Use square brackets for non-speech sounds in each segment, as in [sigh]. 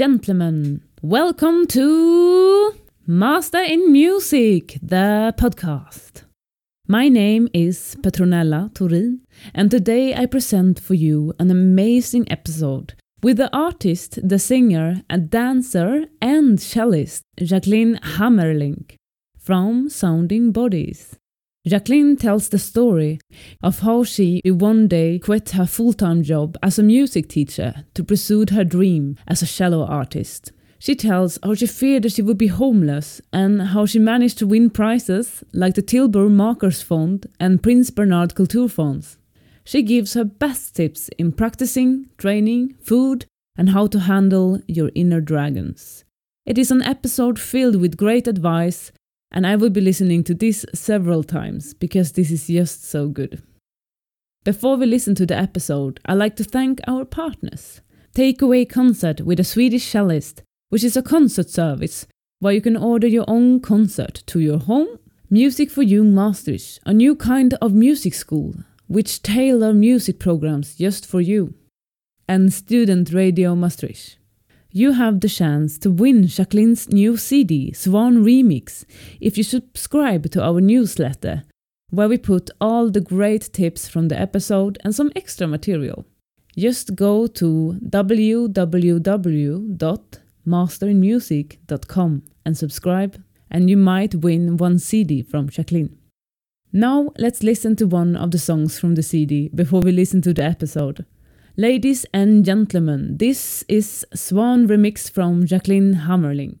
gentlemen, welcome to Master in Music, the podcast. My name is Petronella Torin, and today I present for you an amazing episode with the artist, the singer, and dancer, and cellist Jacqueline Hammerling from Sounding Bodies. Jacqueline tells the story of how she one day quit her full time job as a music teacher to pursue her dream as a cello artist. She tells how she feared that she would be homeless and how she managed to win prizes like the Tilburg Markers Fund and Prince Bernhard Cultuurfonds. She gives her best tips in practicing, training, food, and how to handle your inner dragons. It is an episode filled with great advice and I will be listening to this several times because this is just so good. Before we listen to the episode, I'd like to thank our partners. Takeaway Concert with a Swedish cellist, which is a concert service where you can order your own concert to your home. Music for Young Maastricht, a new kind of music school which tailor music programs just for you. And Student Radio Maastricht you have the chance to win Jacqueline's new CD, Swan Remix, if you subscribe to our newsletter, where we put all the great tips from the episode and some extra material. Just go to www.masterinmusic.com and subscribe, and you might win one CD from Jacqueline. Now, let's listen to one of the songs from the CD before we listen to the episode. Ladies and gentlemen, this is Swan Remix from Jacqueline Hammerling.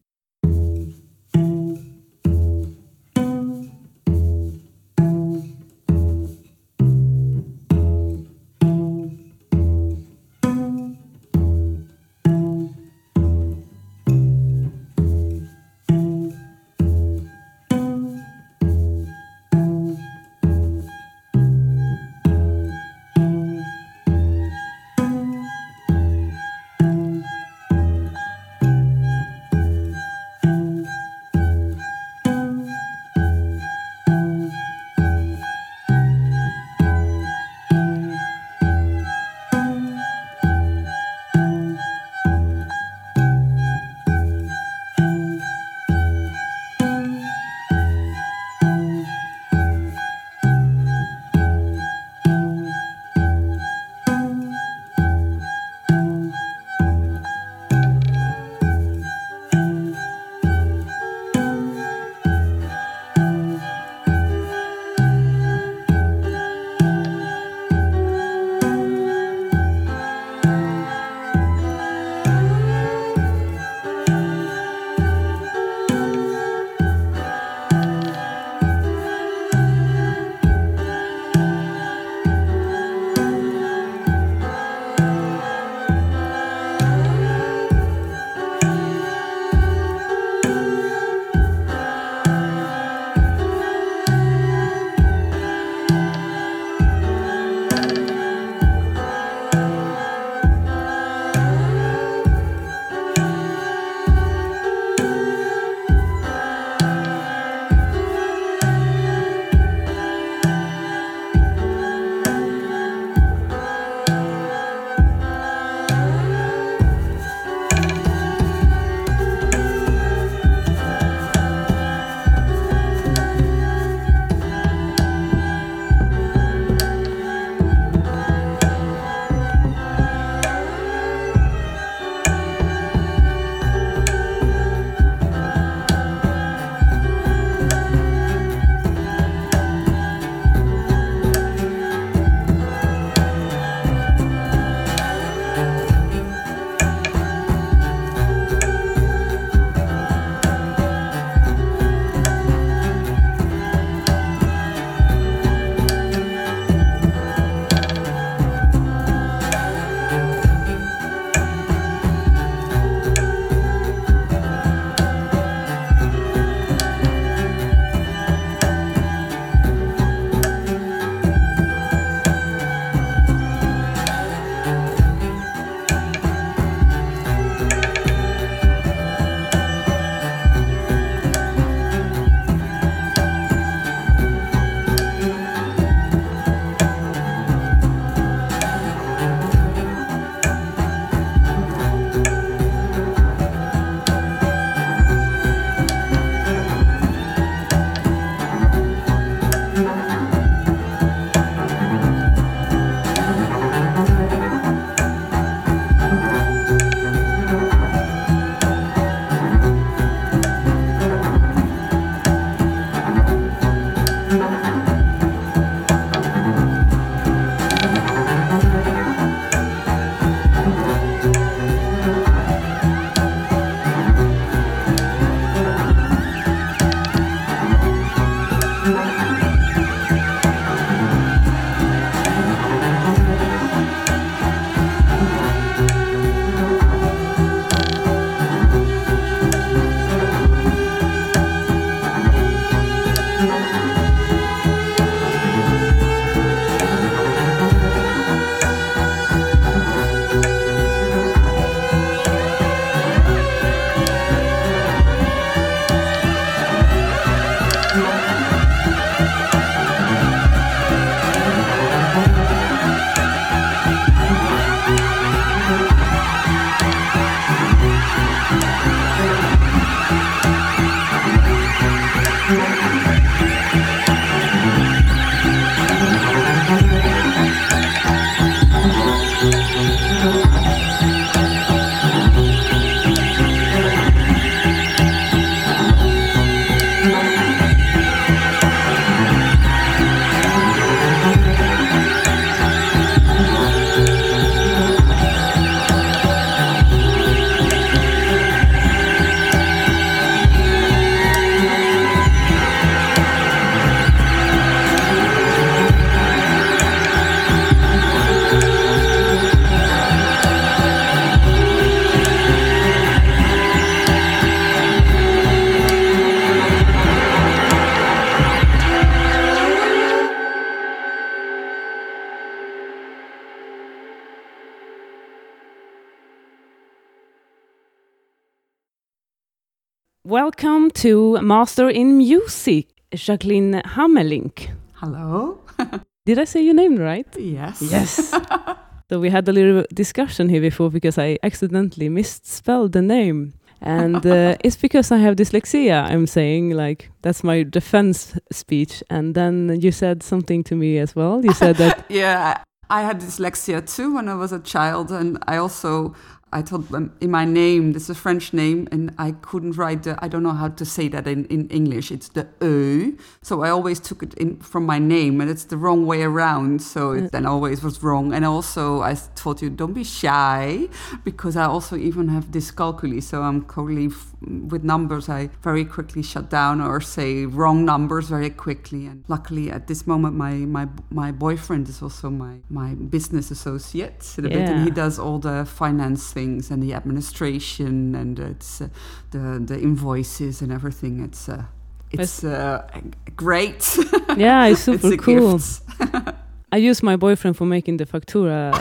To Master in Music, Jacqueline Hammelink. Hello. [laughs] Did I say your name right? Yes. Yes. [laughs] so we had a little discussion here before because I accidentally misspelled the name. And uh, [laughs] it's because I have dyslexia. I'm saying like that's my defense speech. And then you said something to me as well. You said that. yeah, I had dyslexia too when I was a child, and I also I told them in my name, this is a French name, and I couldn't write the, I don't know how to say that in, in English. It's the E. So I always took it in from my name, and it's the wrong way around. So it mm. then always was wrong. And also, I told you, don't be shy, because I also even have dyscalculia. So I'm totally, with numbers, I very quickly shut down or say wrong numbers very quickly. And luckily, at this moment, my, my, my boyfriend is also my, my business associate, yeah. bit, and he does all the finance things and the administration and it's uh, the the invoices and everything. It's uh, it's uh, great. Yeah, it's [laughs] super it's cool. [laughs] I use my boyfriend for making the factura.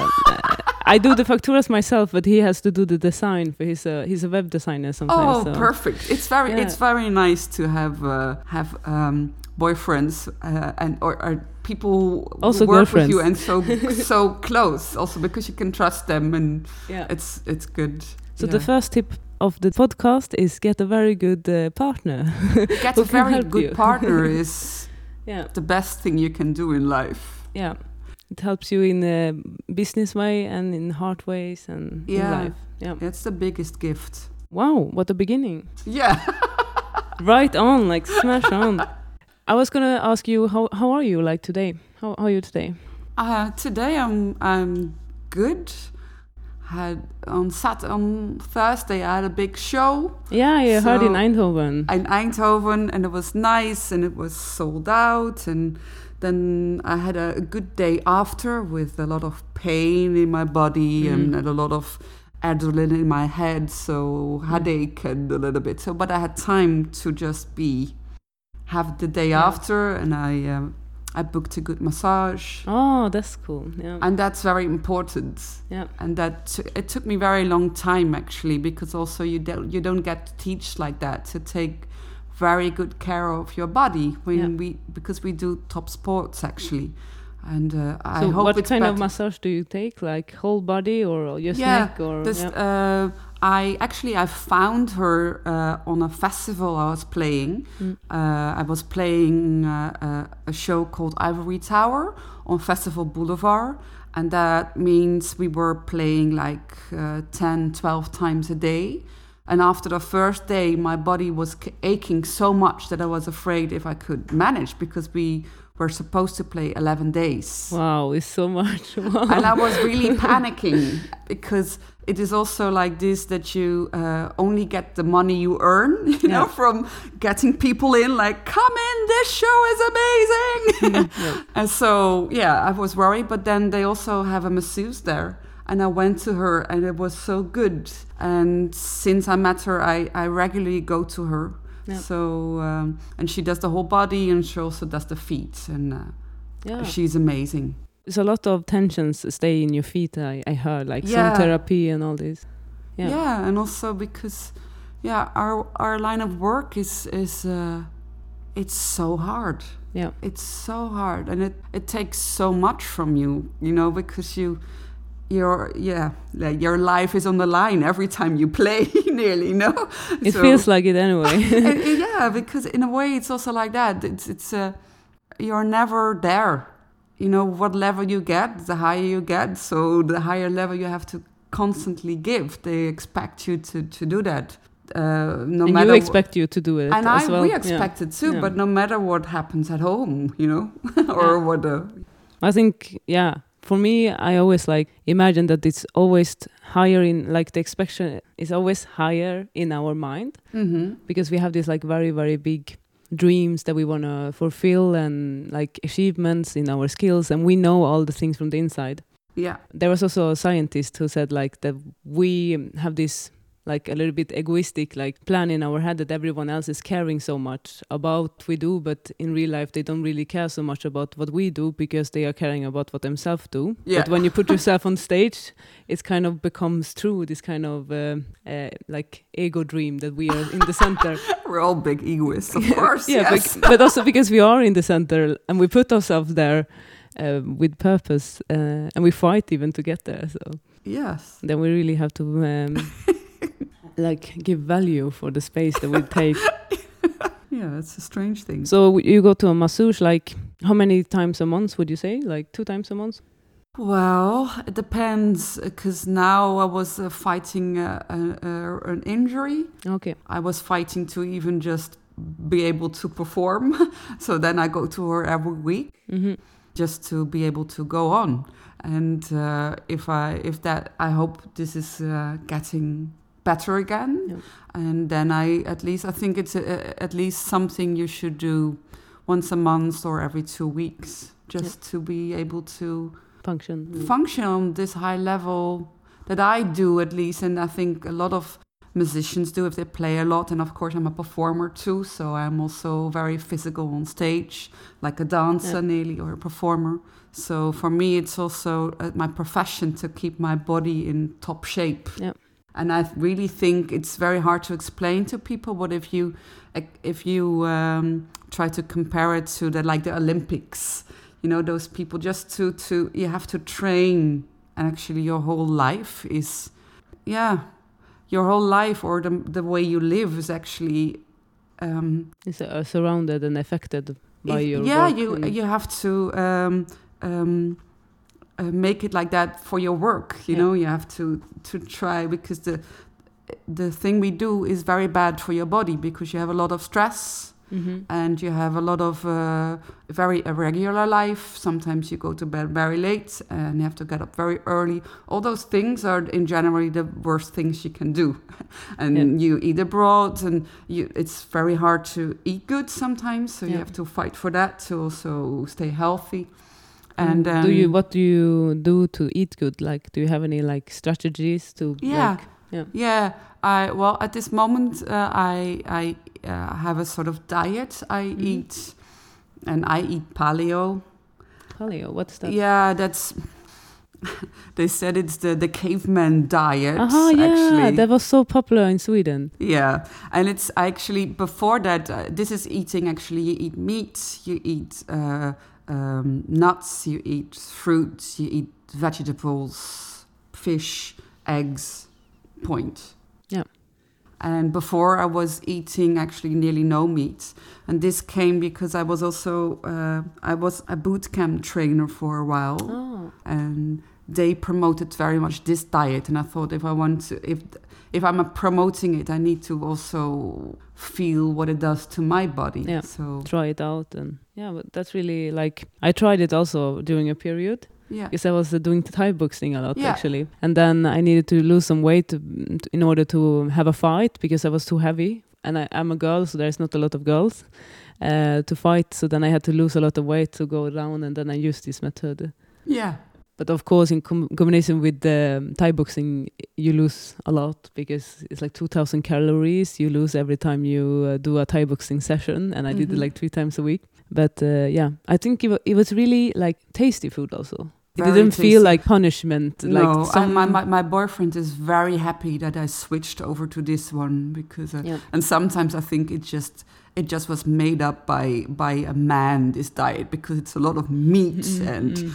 I do the facturas myself, but he has to do the design for his. Uh, he's a web designer sometimes. Oh, so. perfect! It's very yeah. it's very nice to have uh, have um, boyfriends uh, and or, or people also work with you and so [laughs] so close also because you can trust them and yeah. it's it's good so yeah. the first tip of the podcast is get a very good uh, partner get [laughs] a very good partner is [laughs] yeah the best thing you can do in life yeah it helps you in a business way and in hard ways and yeah. in life yeah that's the biggest gift wow what a beginning yeah [laughs] right on like smash on I was gonna ask you how how are you like today? How, how are you today? Uh, today I'm I'm good. Had on Sat on Thursday I had a big show. Yeah, I so heard in Eindhoven. In Eindhoven, and it was nice, and it was sold out, and then I had a, a good day after with a lot of pain in my body mm. and, and a lot of adrenaline in my head, so headache and a little bit. So, but I had time to just be have the day yeah. after, and I um, I booked a good massage. Oh, that's cool. Yeah, and that's very important. Yeah, and that it took me very long time actually because also you don't you don't get to teach like that to take very good care of your body when yeah. we because we do top sports actually. And uh, I so hope what kind better. of massage do you take? Like whole body or just yeah, neck or? This, yeah. uh, I actually I found her uh, on a festival I was playing. Mm. Uh, I was playing uh, uh a show called Ivory Tower on Festival Boulevard, and that means we were playing like uh, 10, 12 times a day. And after the first day, my body was aching so much that I was afraid if I could manage because we were supposed to play 11 days. Wow, it's so much. [laughs] Wow. And I was really panicking because it is also like this that you uh, only get the money you earn, [laughs] you yeah. know, from getting people in, like, come in, this show is amazing. [laughs] yeah. And so, yeah, I was worried, but then they also have a masseuse there. And I went to her, and it was so good. And since I met her, I, I regularly go to her Yep. So um, and she does the whole body and she also does the feet and uh, yeah. she's amazing. There's a lot of tensions stay in your feet. I, I heard like yeah. some therapy and all this. Yeah. yeah, and also because yeah, our our line of work is is uh, it's so hard. Yeah, it's so hard, and it it takes so much from you, you know, because you your yeah like your life is on the line every time you play [laughs] nearly no it so, feels like it anyway [laughs] [laughs] yeah because in a way it's also like that it's it's uh, you're never there you know what level you get the higher you get so the higher level you have to constantly give they expect you to to do that uh, no and matter you expect you to do it and I, well. we expect yeah. it too yeah. but no matter what happens at home you know or yeah. what uh, I think yeah for me i always like imagine that it's always higher in like the expectation is always higher in our mind mm-hmm. because we have these like very very big dreams that we want to fulfill and like achievements in our skills and we know all the things from the inside yeah there was also a scientist who said like that we have this like a little bit egoistic, like plan in our head that everyone else is caring so much about what we do, but in real life they don't really care so much about what we do because they are caring about what themselves do. Yeah. But when you put [laughs] yourself on stage, it kind of becomes true. This kind of uh, uh, like ego dream that we are in the center. [laughs] We're all big egoists, of [laughs] course. yeah, yes. but, but also because we are in the center and we put ourselves there. Uh, with purpose, uh, and we fight even to get there. So yes. then we really have to um, like give value for the space that we take. [laughs] Yeah, it's a strange thing. So you go to a massage like how many times a month would you say? Like two times a month? Well, it depends because now I was uh, fighting uh, uh, uh, an injury. Okay. I was fighting to even just be able to perform. [laughs] so then I go to her every week hmm just to be able to go on. And uh, if I if that I hope this is uh, getting better again. Yeah. And then I at least I think it's a, at least something you should do once a month or every two weeks just to be able to Function. Mm. function on this high level that I do at least, and I think a lot of musicians do if they play a lot. And of course, I'm a performer too, so I'm also very physical on stage, like a dancer Yeah. nearly or a performer. So for me, it's also uh, my profession to keep my body in top shape. Yeah. And I really think it's very hard to explain to people. But if you if you um, try to compare it to the like the Olympics, you know those people just to to you have to train and actually your whole life is yeah your whole life or the the way you live is actually um It's uh, surrounded and affected by if- your yeah you you have to um um uh, make it like that for your work you Yeah. know you have to to try because the the thing we do is very bad for your body because you have a lot of stress Mhm. and you have a lot of uh, very irregular life. Sometimes you go to bed very late and you have to get up very early. All those things are in generally the worst things you can do. [laughs] and Yeah. you eat abroad, and you, it's very hard to eat good sometimes. So you have to fight for that to also stay healthy. And um, do you what do you do to eat good? Like, do you have any like strategies to? Yeah. Like, yeah. Yeah, I well at this moment uh, I I uh, have a sort of diet. I Mhm. eat, and I eat paleo. Paleo. What's that? Yeah, that's. [laughs] they said it's the the caveman diet. Uh-huh, yeah, actually. that was so popular in Sweden. yeah, and it's actually before that. Uh, this is eating. Actually, you eat meat, you eat uh, um, nuts, you eat fruits, you eat vegetables, fish, eggs. Point. Yeah. And before I was eating actually nearly no meat, and this came because I was also uh, I was a boot camp trainer for a while Oh. and they promoted very much this diet and i thought if i want to if if i'm promoting it i need to also feel what it does to my body Yeah. so Try it out and yeah, but that's really like I tried it also during a period yeah because I was uh, doing Thai boxing a lot Yeah. actually, and then I needed to lose some weight to, in order to have a fight because I was too heavy, and I, I'm a girl, so there's not a lot of girls uh, to fight. So then I had to lose a lot of weight to go down, and then I used this method. yeah But of course, in com- combination with the Thai boxing, you lose a lot because it's like 2,000 calories you lose every time you uh, do a Thai boxing session, and I did it Mhm. like three times a week. But uh, yeah, I think it, it was really like tasty food also. It didn't feel like punishment. no like I, some, my, my, my boyfriend is very happy that i switched over to this one because uh, Yeah. and sometimes i think it just it just was made up by by a man this diet because it's a lot of meat Mm, and mm.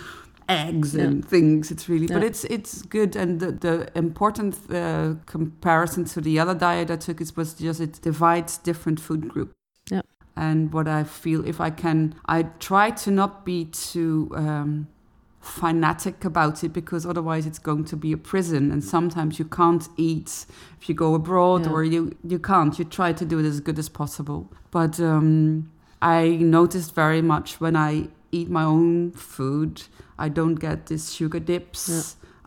Eggs Yeah. and things. It's really, but it's it's good. And the, the important uh, comparison to the other diet I took is was just it divides different food groups. Yeah. And what I feel, if I can, I try to not be too um, fanatic about it because otherwise it's going to be a prison. And sometimes you can't eat if you go abroad, Yeah. or you you can't. You try to do it as good as possible. But um, I noticed very much when I eat my own food, I don't get these sugar dips. Yeah.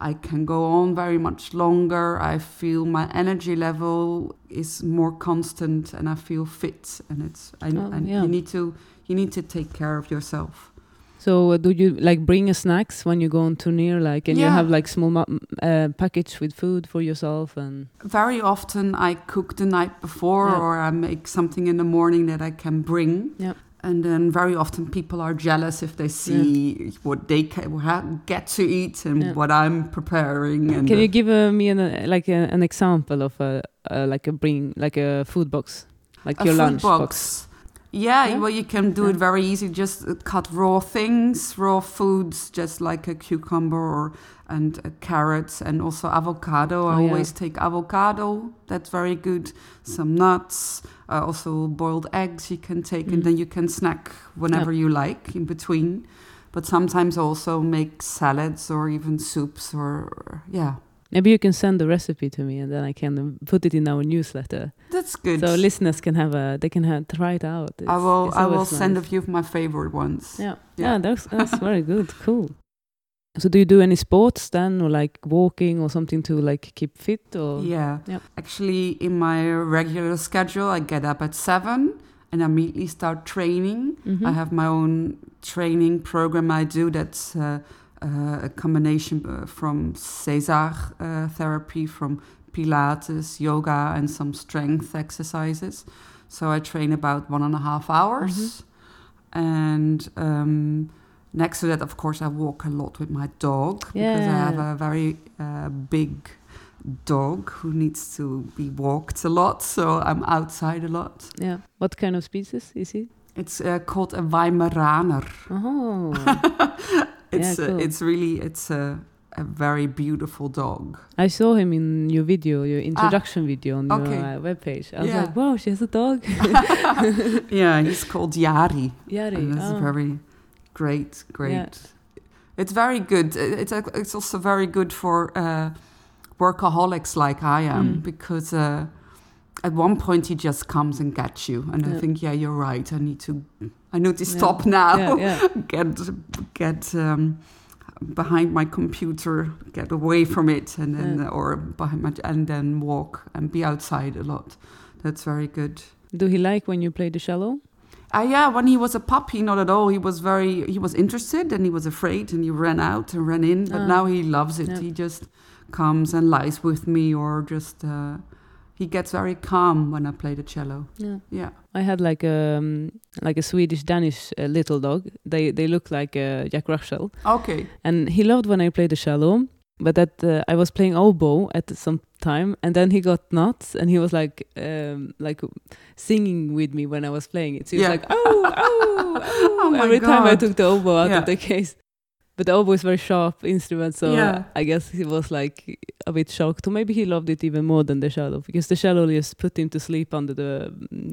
I can go on very much longer. I feel my energy level is more constant, and I feel fit. And it's I, Oh, and yeah. you need to you need to take care of yourself. So uh, do you like bring snacks when you go on tour, like, and you have like small uh, package with food for yourself and Very often I cook the night before Yeah. or I make something in the morning that I can bring. Yeah. And then very often people are jealous if they see what they ca- get to eat and Yeah. what I'm preparing. And Can uh, you give uh, me an, uh, like a, an example of a uh, like a bring like a food box, like a your food lunch box. box? Yeah, Yeah. well, you can do it very easy. Just uh, cut raw things, raw foods, just like a cucumber or and uh, carrots, and also avocado. I Oh, yeah. always take avocado. That's very good. Some nuts, uh, also boiled eggs. You can take, Mm. and then you can snack whenever you like in between. But sometimes also make salads or even soups or yeah. Maybe you can send the recipe to me and then I can put it in our newsletter, That's good. so listeners can have a they can have, try it out. I will. I will always send a few of my favorite ones. Yeah, Yeah. yeah, that's that's very good. Cool. So do you do any sports then, or like walking or something to like keep fit, or Yeah. Actually, in my regular schedule, I get up at seven and immediately start training. Mhm. I have my own training program I do that's uh, uh, a combination uh, from Cesar uh, therapy, from Pilates, yoga, and some strength exercises. So I train about one and a half hours. And um, next to that, of course, I walk a lot with my dog because I have a very uh, big dog who needs to be walked a lot. So I'm outside a lot. yeah. What kind of species is he? It's uh, called a Weimaraner. Oh, [laughs] It's Yeah, uh, cool. it's really it's a, a very beautiful dog. I saw him in your video, your introduction video on Ah, okay. your uh, webpage. I was Yeah. like, wow, she has a dog. [laughs] yeah, he's called Yari. Yari. And it's oh. very great, great. It's very good. It's a- it's also very good for uh, workaholics like I am Mm. because uh, at one point he just comes and gets you, and I think, yeah, you're right. I need to, I need to Yeah. stop now. Yeah, yeah. [laughs] get get um, behind my computer, get away from it, and then Yeah. or behind my and then walk and be outside a lot. That's very good. Do he like when you play the cello? Uh, yeah, when he was a puppy, not at all. He was very, he was interested and he was afraid and he ran out and ran in. But Ah. now he loves it. Yeah. He just comes and lies with me or just, uh, he gets very calm when I play the cello. Yeah. Yeah. I had like a um, like a Swedish Danish uh, little dog. They they look like uh, Jack Russell, Okay. and he loved when I played the cello. But that uh, I was playing oboe at some time, and then he got nuts, and he was like um, like singing with me when I was playing it. So he Yeah. was like, oh, oh, [laughs] oh, Oh every time I took the oboe out Yeah. of the case. But the oboe is very sharp instrument, so Yeah. I guess he was like a bit shocked, or maybe he loved it even more than the cello because the cello just put him to sleep under the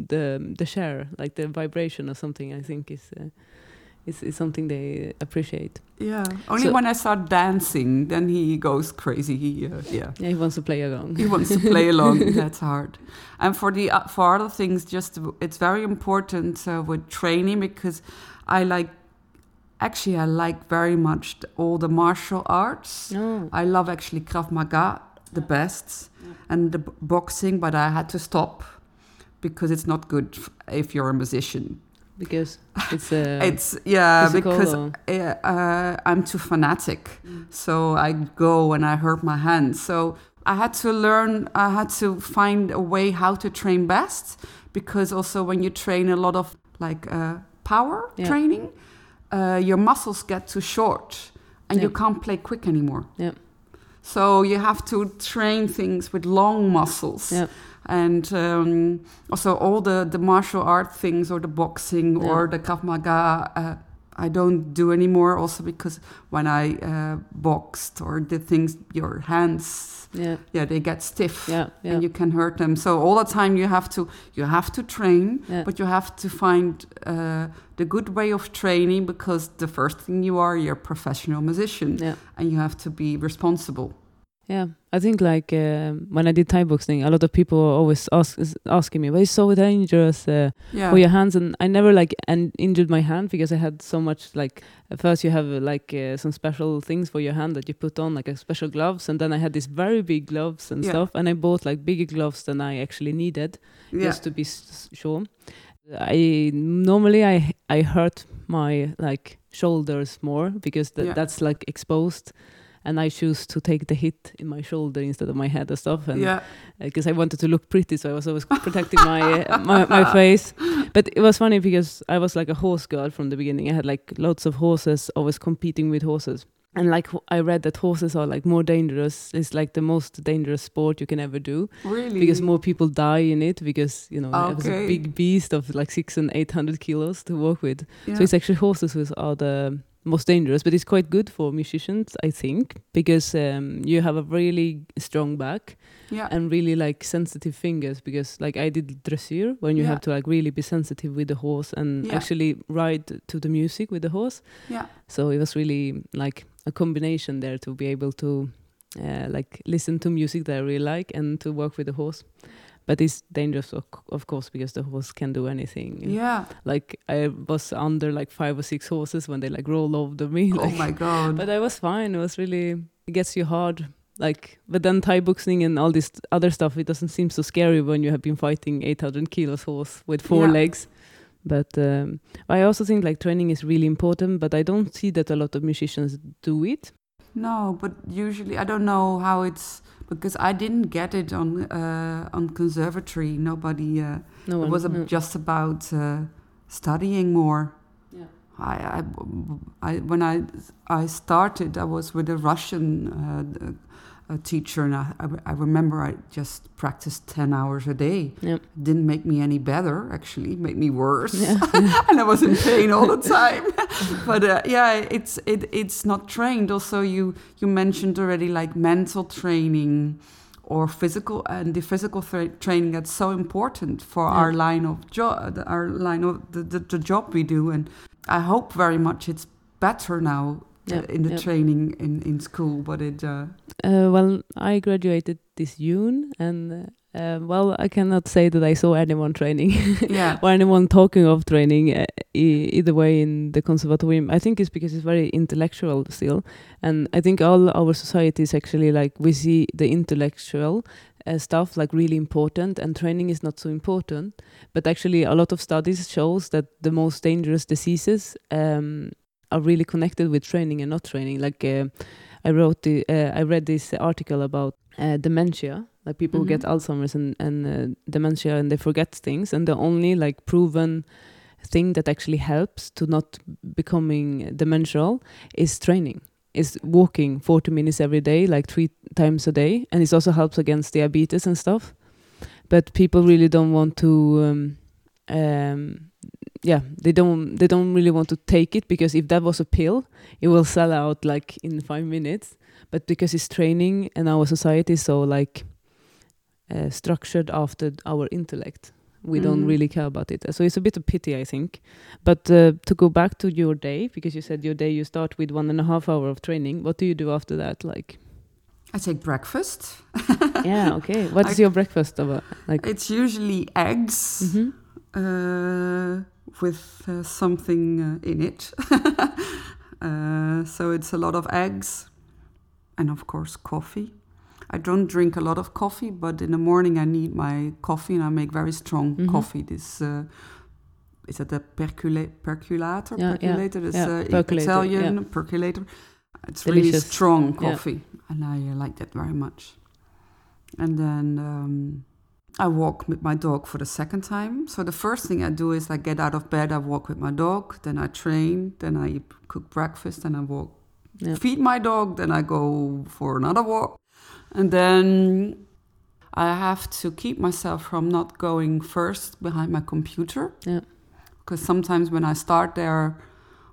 the the chair, like the vibration or something. I think is uh, is, is something they appreciate. Yeah. Only So- when I start dancing, then he goes crazy. He, uh, yeah. Yeah, he wants to play along. he wants to play [laughs] along. That's hard. And for the uh, for other things, just it's very important uh, with training because I like. Actually, I like very much all the martial arts. No. I love actually Krav Maga the best, and the b- boxing. But I had to stop because it's not good f- if you're a musician. Because it's uh, [laughs] it's yeah because or- uh, uh, I'm too fanatic. So I go and I hurt my hands. So I had to learn, I had to find a way how to train best because also when you train a lot of like uh, power Yeah. training, uh, your muscles get too short and you can't play quick anymore. Yeah. So you have to train things with long muscles. Yeah. And um, also all the, the martial art things or the boxing Yeah. or the Krav Maga, uh, I don't do anymore. Also because when I uh, boxed or did things, your hands, yeah, yeah, they get stiff yeah, yeah. and you can hurt them. So all the time you have to you have to train, Yeah. but you have to find uh, the good way of training because the first thing you are, you're a professional musician yeah. and you have to be responsible. Yeah, I think like um, when I did Thai boxing, a lot of people were always ask, is asking me, "But it's so dangerous uh, Yeah. for your hands." And I never like and injured my hand because I had so much like. At first, you have uh, like uh, some special things for your hand that you put on, like a special gloves, and then I had these very big gloves and Yeah. stuff, and I bought like bigger gloves than I actually needed yeah. just to be sure. I normally I I hurt my like shoulders more because th- that's like exposed and I choose to take the hit in my shoulder instead of my head and stuff and yeah. because I wanted to look pretty, so I was always protecting my, uh, my my [laughs] face. But it was funny because I was like a horse girl from the beginning. I had like lots of horses, always competing with horses. And like I read that horses are like more dangerous. It's like the most dangerous sport you can ever do Really? because more people die in it because you know it was a big beast of like six and eight hundred kilos to walk with. Yeah. So it's actually horses who are the most dangerous, but it's quite good for musicians, I think, because um, you have a really strong back yeah. and really like sensitive fingers because like I did dressage when you Yeah. have to like really be sensitive with the horse and Yeah. actually ride to the music with the horse. yeah. So it was really like a combination there to be able to uh, like listen to music that I really like and to work with the horse. But it's dangerous, of, of course, because the horse can do anything. Yeah. Like I was under like five or six horses when they like roll over me. Oh Like, my god. but I was fine. It was really it gets you hard. Like, but then Thai boxing and all this other stuff, it doesn't seem so scary when you have been fighting 800 kilos horse with four Yeah. legs. But um, I also think like training is really important. But I don't see that a lot of musicians do it. No, but usually I don't know how it's because I didn't get it on uh, on conservatory. Nobody. Uh, No it was a, no. just about uh, studying more. Yeah. I, I, I, when I, I started, I was with a Russian uh, a teacher, and I, I, I remember I just practiced ten hours a day. Yep. Didn't make me any better, actually, made me worse, Yeah. [laughs] and I was in [laughs] pain all the time. [laughs] but uh, yeah, it's it, it's not trained. Also, you you mentioned already like mental training or physical and the physical tra- training that's so important for Yeah. our line of job our line of the, the, the job we do and i hope very much it's better now Yeah, in the training in, in school but it uh, Uh, well, I graduated this June, and uh, uh, well, I cannot say that I saw anyone training. [laughs] yeah. Or anyone talking of training uh, e- either way in the conservatorium i think it's because it's very intellectual still. And i think all our societies actually like we see the intellectual uh, stuff like really important and training is not so important. But actually a lot of studies shows that the most dangerous diseases um, are really connected with training and not training. Like uh, i wrote the uh, i read this article about uh, dementia like people who get Mhm. alzheimer's and, and uh, dementia and they forget things. And the only like proven thing that actually helps to not becoming demential is training is walking 40 minutes every day like three times a day. And it also helps against diabetes and stuff. But people really don't want to um, um, yeah they don't they don't really want to take it because if that was a pill it will sell out like in five minutes. But because it's training and our society is so like uh, structured after our intellect we don't Mhm. really care about it. So it's a bit of pity i think. But uh, to go back to your day because you said your day you start with one and a half hour of training. What do you do after that like? I take breakfast. [laughs] Yeah okay. What is I- your breakfast about like? It's usually eggs. Mhm. uh, with uh, something uh, in it [laughs] uh, so it's a lot of eggs and of course coffee I don't drink a lot of coffee, but in the morning I need my coffee and I make very strong Mhm. coffee. This uh, is it a percula- perculator? Yeah, yeah, percolator. Yeah, uh, percolator, Italian percolator. It's really Delicious. strong Yeah. coffee, and I like that very much. And then um, I walk with my dog for the second time. So the first thing I do is I get out of bed, I walk with my dog, then I train, then I cook breakfast, then I walk Yeah. feed my dog, then I go for another walk. And then I have to keep myself from not going first behind my computer. Yeah. Because sometimes when I start there,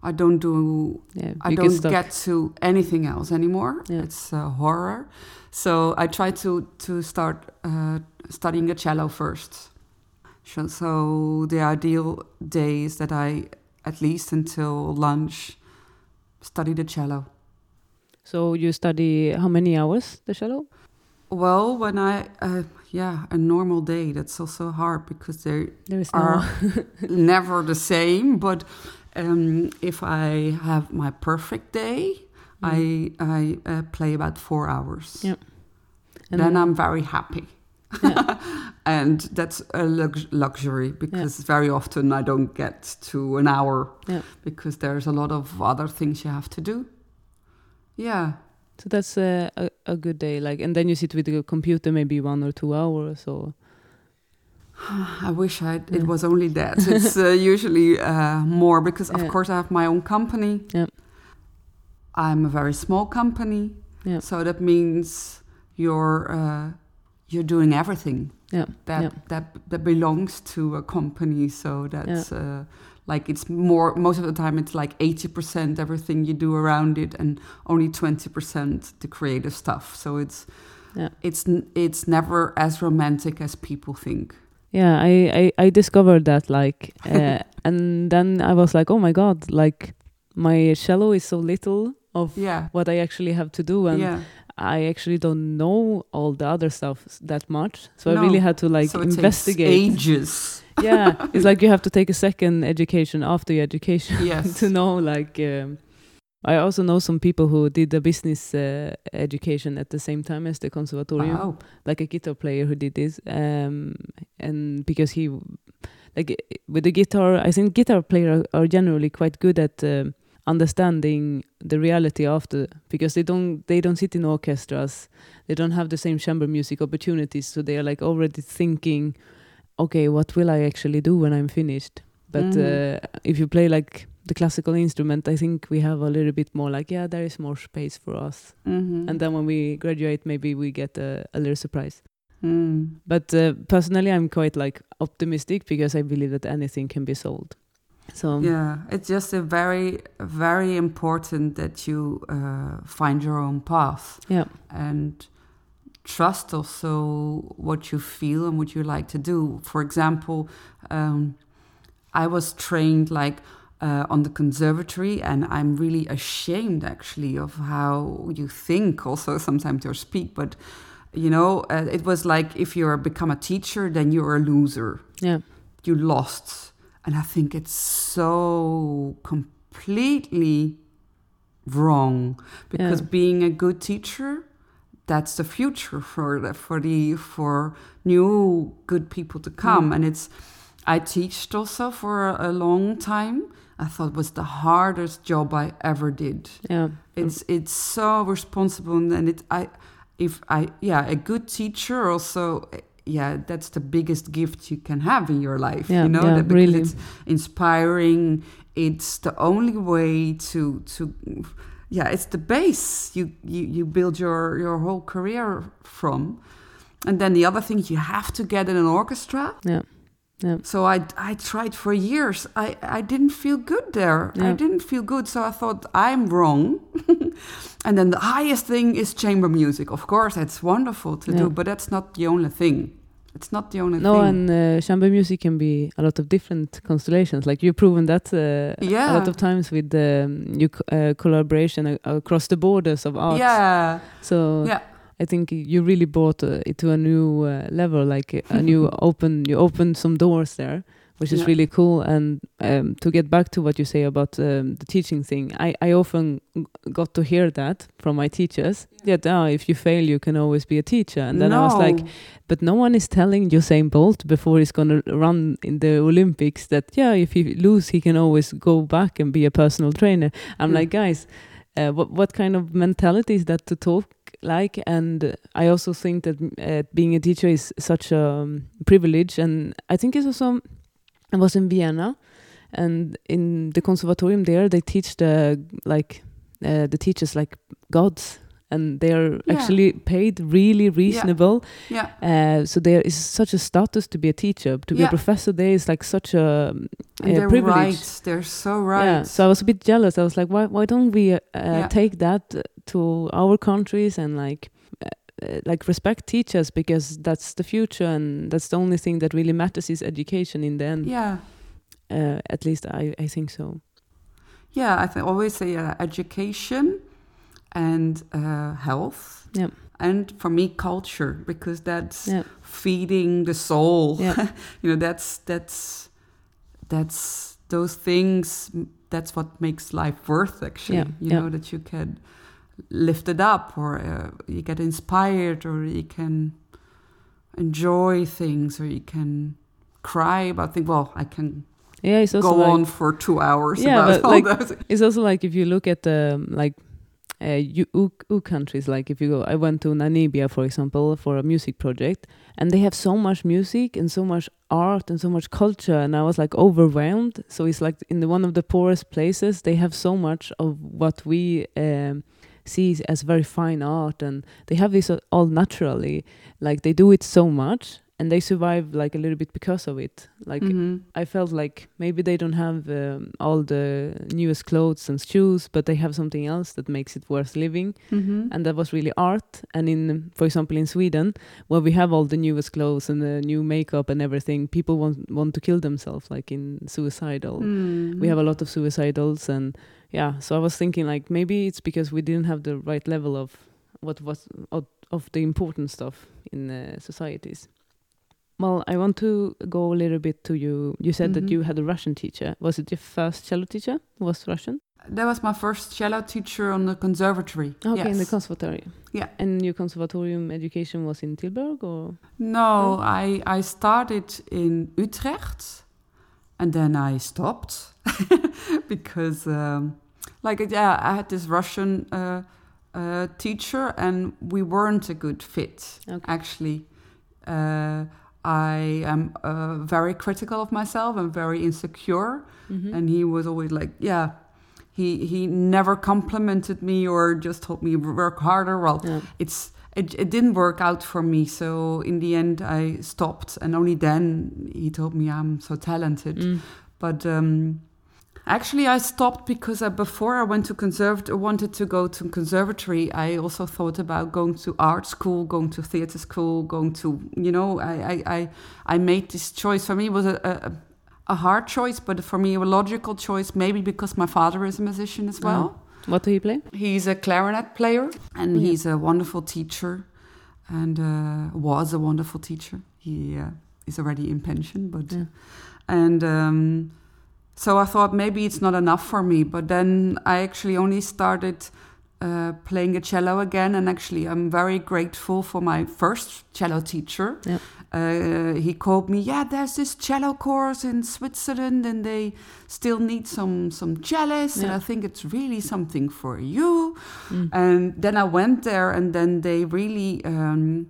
I don't do, yeah I don't stuck. get to anything else anymore. Yeah. It's uh, horror. So I try to, to start uh, studying the cello first. So, the ideal day is that I, at least until lunch, study the cello. so you study how many hours the cello Well, when I, uh, yeah, a normal day, that's also hard because they there is no are [laughs] never the same. But um, if I have my perfect day, Mm. I, I uh, play about four hours. Yeah. And then I'm very happy. Yeah. [laughs] and that's a lux- luxury because very often I don't get to an hour Yeah. because there's a lot of other things you have to do. Yeah. So that's uh, a a good day. Like, and then you sit with the computer maybe one or two hours or. [sighs] I wish I Yeah. it was only that. it's uh, [laughs] usually uh, more because, of Yeah. course, I have my own company. Yeah. I'm a very small company, Yeah. so that means you're uh, you're doing everything Yeah. that yeah. that that belongs to a company. So that's uh, like it's more. Most of the time, it's like eighty percent everything you do around it, and only twenty percent the creative stuff. So it's Yeah. it's it's never as romantic as people think. Yeah, I, I, I discovered that like, [laughs] uh, and then I was like, oh my god, like my cello is so little of Yeah. what I actually have to do, and yeah. I actually don't know all the other stuff that much. So No. I really had to like so investigate. ages. [laughs] yeah, it's like you have to take a second education after your education [laughs] Yes. to know like. Um, I also know some people who did the business uh, education at the same time as the conservatorium Wow. like a guitar player who did this um and because he like with the guitar i think guitar players are generally quite good at um, understanding the reality after because they don't they don't sit in orchestras they don't have the same chamber music opportunities so they are like already thinking okay what will i actually do when i'm finished but Mhm. uh, if you play like the classical instrument i think we have a little bit more like yeah there is more space for us Mhm. and then when we graduate maybe we get a, a little surprise Mm. but uh, personally i'm quite like optimistic because i believe that anything can be sold so Yeah, it's just a very, very important that you uh, find your own path yeah and trust also what you feel and what you like to do. For example, um, I was trained like uh, on the conservatory, and I'm really ashamed actually of how you think, also sometimes or speak. But you know, uh, it was like if you become a teacher, then you're a loser. yeah You lost, and I think it's so completely wrong because Yeah. being a good teacher that's the future for the, for the for new good people to come Mm. and it's i teached also for a, a long time i thought it was the hardest job i ever did yeah it's it's so responsible and it i if i yeah a good teacher also yeah that's the biggest gift you can have in your life Yeah, you know? yeah, that because really. it's inspiring it's the only way to to yeah it's the base you you, you build your your whole career from. And then the other thing you have to get in an orchestra. Yeah yeah so I, I tried for years. I, I didn't feel good there. I didn't feel good. So I thought, I'm wrong. [laughs] and then the highest thing is chamber music. Of course, that's wonderful to Yeah. do, but that's not the only thing. It's not the only no thing. and uh, chamber music can be a lot of different constellations like you've proven that uh, a lot of times with um, you co- uh, collaboration across the borders of art yeah. so Yeah. I think you really brought uh, it to a new uh, level, like a new [laughs] open. You opened some doors there, which is Yeah. really cool. And um, to get back to what you say about um, the teaching thing, I, I often got to hear that from my teachers. That oh, if you fail, you can always be a teacher. And then I was like, but no one is telling Usain Bolt before he's gonna run in the Olympics that yeah, if he lose, he can always go back and be a personal trainer. I'm Yeah. like, guys, uh, what what kind of mentality is that to talk like? And I also think that uh, being a teacher is such a um, privilege, and I think it's also. I was in Vienna, and in the conservatorium there, they teach the like uh, the teachers like gods. And they're Yeah. actually paid really reasonable, yeah. uh, so there is such a status to be a teacher. To be Yeah. a professor there is like such a, um, a they're privilege. right. They're so right. Yeah. So I was a bit jealous. I was like, why why don't we uh, Yeah. take that to our countries and like uh, uh, like respect teachers because that's the future and that's the only thing that really matters is education in the end. yeah. Uh, at least I I think so. Yeah, I th- always say uh, education and uh, health. Yeah. And for me, culture, because that's Yeah. feeding the soul. Yeah. [laughs] you know, that's that's that's those things. That's what makes life worth. Actually, Yeah, you know that you can lift it up, or uh, you get inspired, or you can enjoy things or you can cry about things. Well, I can Yeah, it's also go like, on for two hours Yeah, about but all like- those. It's also like if you look at the like uh, U, U, U countries, like if you go, I went to Namibia, for example, for a music project, and they have so much music and so much art and so much culture, and I was like overwhelmed. So it's like in the, one of the poorest places, they have so much of what we um, see as very fine art, and they have this all naturally. Like they do it so much, and they survive like a little bit because of it. Like Mhm. I felt like maybe they don't have um, all the newest clothes and shoes, but they have something else that makes it worth living, Mhm. and that was really art. And in, for example, in Sweden, where we have all the newest clothes and the new makeup and everything, people want want to kill themselves, like in suicidal. Mm. We have a lot of suicidals, and yeah. So I was thinking like maybe it's because we didn't have the right level of what was of, of the important stuff in uh, societies. Well, I want to go a little bit to you. You said Mhm. that you had a Russian teacher. Was it your first cello teacher? Was Russian? That was my first cello teacher on the conservatory. Okay, in the conservatory. Yeah. And your conservatorium education was in Tilburg, or No, I, I started in Utrecht and then I stopped [laughs] because, um, like, yeah, I had this Russian uh, uh, teacher and we weren't a good fit, Okay. actually. Uh, I am uh, very critical of myself and very insecure. Mhm. and he was always like yeah he he never complimented me or just told me work harder well yeah. it's it, it didn't work out for me. So in the end i stopped and only then he told me i'm so talented. Mm. but um actually i stopped because I, before i went to conservat wanted to go to conservatory i also thought about going to art school going to theater school going to you know i i i, I made this choice. For me it was a, a a hard choice but for me a logical choice maybe because my father is a musician as well What do you play? He's a clarinet player and Yeah. he's a wonderful teacher and uh, was a wonderful teacher. He uh, is already in pension, but Yeah. and um, so I thought maybe it's not enough for me. But then I actually only started uh, playing the cello again, and actually I'm very grateful for my first cello teacher. Yeah. Uh, he called me, yeah, there's this cello course in Switzerland, and they still need some some cellists, and I think it's really something for you. Mm. And then I went there, and then they really um,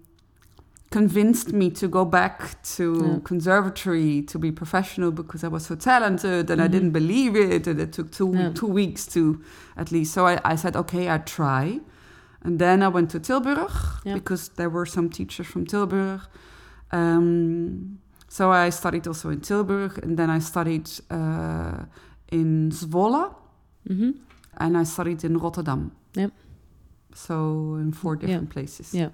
convinced me to go back to Yeah. conservatory to be professional because I was so talented, and I Mhm. didn't believe it, and it took two Yeah. two weeks to at least. So I, I said, okay, I try. And then I went to Tilburg Yeah. because there were some teachers from Tilburg. Um, so I studied also in Tilburg, and then I studied uh, in Zwolle, hmm and I studied in Rotterdam. Yep. So in four Yeah. different places. Yeah.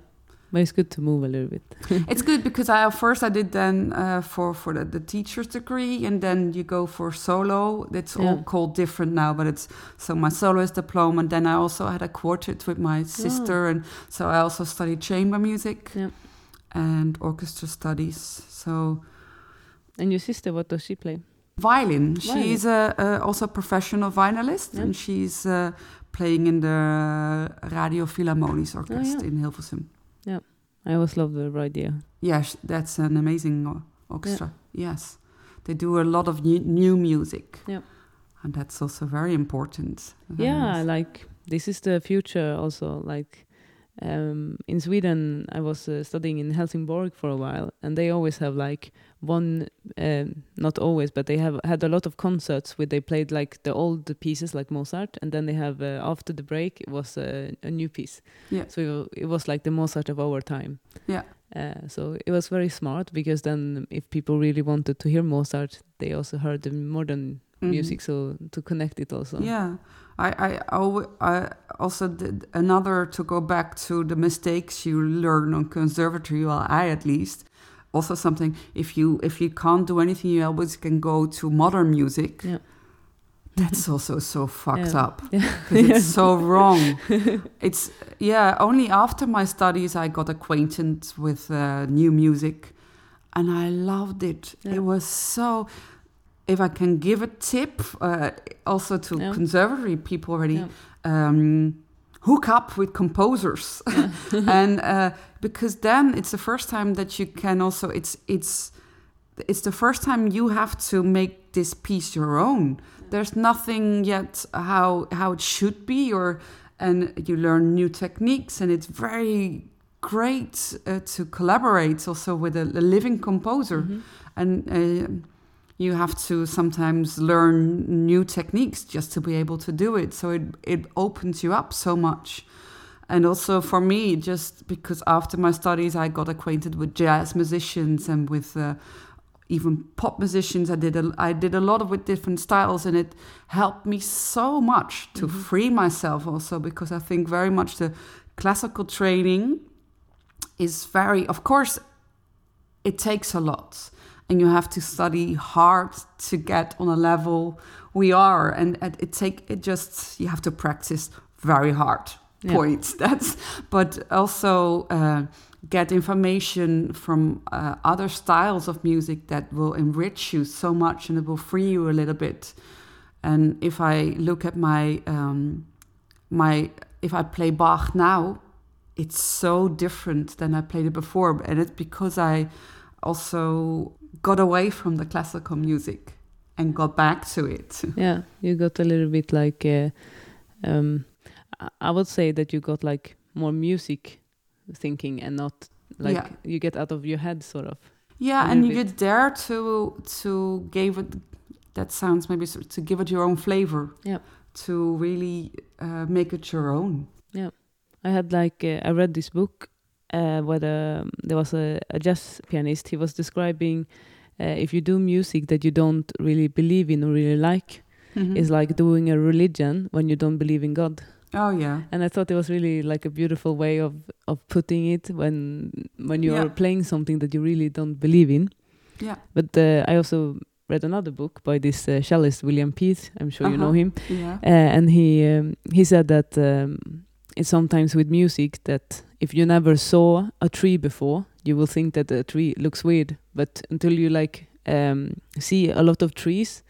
But it's good to move a little bit. [laughs] It's good because I first I did then uh, for for the, the teacher's degree, and then you go for solo. It's all called different now, but it's so my soloist diploma. And then I also had a quartet with my sister, and so I also studied chamber music Yeah. And orchestra studies. So And your sister, what does she play? violin. Violin. She's a, a also a professional violinist, Yeah. and she's uh, playing in the Radio Philharmonisch Orchestra Oh, yeah. in Hilversum. Yeah, I always love the idea. Yes, that's an amazing or- orchestra. Yes, they do a lot of new, new music. Yeah. and that's also very important. Yeah, like this is the future also. Like um, in Sweden, I was uh, studying in Helsingborg for a while, and they always have like one, um, not always, but they have had a lot of concerts where they played like the old pieces like Mozart, and then they have uh, after the break it was uh, a new piece. Yeah. So it was like the Mozart of our time. Yeah. Uh, so it was very smart because then if people really wanted to hear Mozart, they also heard the modern Mhm. music, so to connect it also. Yeah, I, I, I also did another to go back to the mistakes you learn on conservatory. Well, I at least also something. If you if you can't do anything, you always can go to modern music. Yeah. That's also so fucked Yeah. up. Yeah. it's so [laughs] wrong. [laughs] It's yeah. Only after my studies I got acquainted with uh, new music, and I loved it. It was so. If I can give a tip, uh, also to Yeah. conservatory people already, Yeah. um, hook up with composers, [laughs] and uh, because then it's the first time that you can also it's it's it's the first time you have to make this piece your own. There's nothing yet how how it should be, or and you learn new techniques, and it's very great uh, to collaborate also with a, a living composer, Mhm. and uh, you have to sometimes learn new techniques just to be able to do it. So it it opens you up so much. And also for me, just because after my studies, I got acquainted with jazz musicians and with uh, even pop musicians. I did a, I did a lot of with different styles, and it helped me so much to free myself. Also, because I think very much the classical training is very, of course, it takes a lot, and you have to study hard to get on a level we are, and it, take it just you have to practice very hard Yeah. points. [laughs] That's but also uh, get information from uh, other styles of music that will enrich you so much and it will free you a little bit. And if I look at my um, my if I play Bach now, it's so different than I played it before, and it's because I also got away from the classical music and got back to it. [laughs] yeah you got a little bit like uh, um I- would say that you got like more music thinking and not like Yeah. you get out of your head sort of Yeah, and you dare to to give it. That sounds maybe to give it your own flavor. Yeah. To really uh, make it your own. Yeah, I had like uh, i read this book uh, where the, there was a, a jazz pianist he was describing uh, if you do music that you don't really believe in or really like Mhm. is like doing a religion when you don't believe in god Oh yeah. and i thought it was really like a beautiful way of of putting it when when you Yeah. are playing something that you really don't believe in Yeah. but uh, i also read another book by this uh, cellist william Pleeth. i'm sure you know Uh-huh. him Yeah. uh, and he um, he said that um, it's sometimes with music that if you never saw a tree before you will think that the tree looks weird. But until you like um, see a lot of trees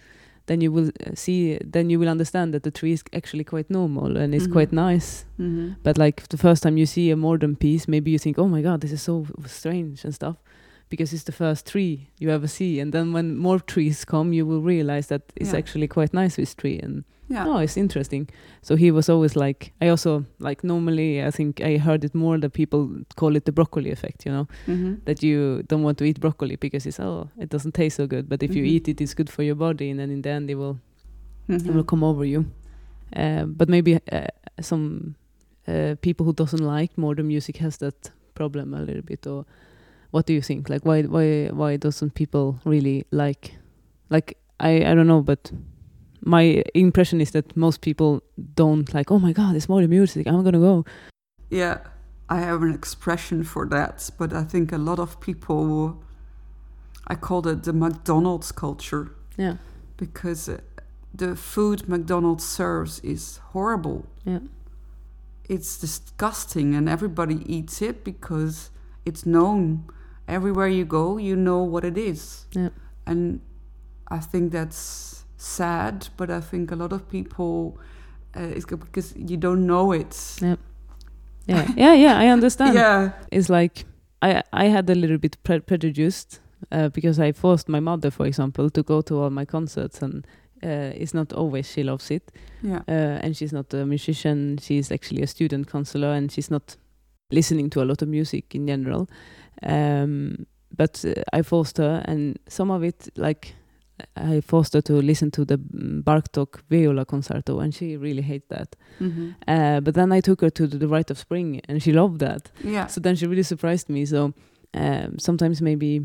then you will uh, see then you will understand that the tree is actually quite normal and it's Mhm. quite nice. Hmm but like the first time you see a modern piece maybe you think oh my god this is so strange and stuff because it's the first tree you ever see and then when more trees come you will realize that it's Yeah. actually quite nice this tree and Yeah. oh it's interesting so he was always like i also like normally i think i heard it more that people call it the broccoli effect you know hmm that you don't want to eat broccoli because it's oh it doesn't taste so good but if you Mhm. eat it it's good for your body and then in the end it will it hmm will come over you. Uh, but maybe uh, some uh, people who doesn't like modern music has that problem a little bit. Or what do you think? Like why why why doesn't people really like like I I don't know, but my impression is that most people don't like. Oh my god, it's modern music. I'm gonna go. Yeah. I have an expression for that, but I think a lot of people. I call it the McDonald's culture Yeah, because uh, the food McDonald's serves is horrible. yeah, it's disgusting and everybody eats it because it's known everywhere you go you know what it is Yeah. and i think that's sad but i think a lot of people uh, it's good because you don't know it yeah, yeah, yeah, yeah. I understand. [laughs] yeah it's like I I had a little bit pre- prejudiced uh, because I forced my mother, for example, to go to all my concerts, and uh, it's not always she loves it. yeah Uh, and she's not a musician; she's actually a student counselor, and she's not listening to a lot of music in general. Um, but uh, I forced her, and some of it, like I forced her to listen to the Bartok viola concerto, and she really hates that. hmm Uh, but then I took her to the, the Rite of Spring, and she loved that. yeah So then she really surprised me. So um, sometimes maybe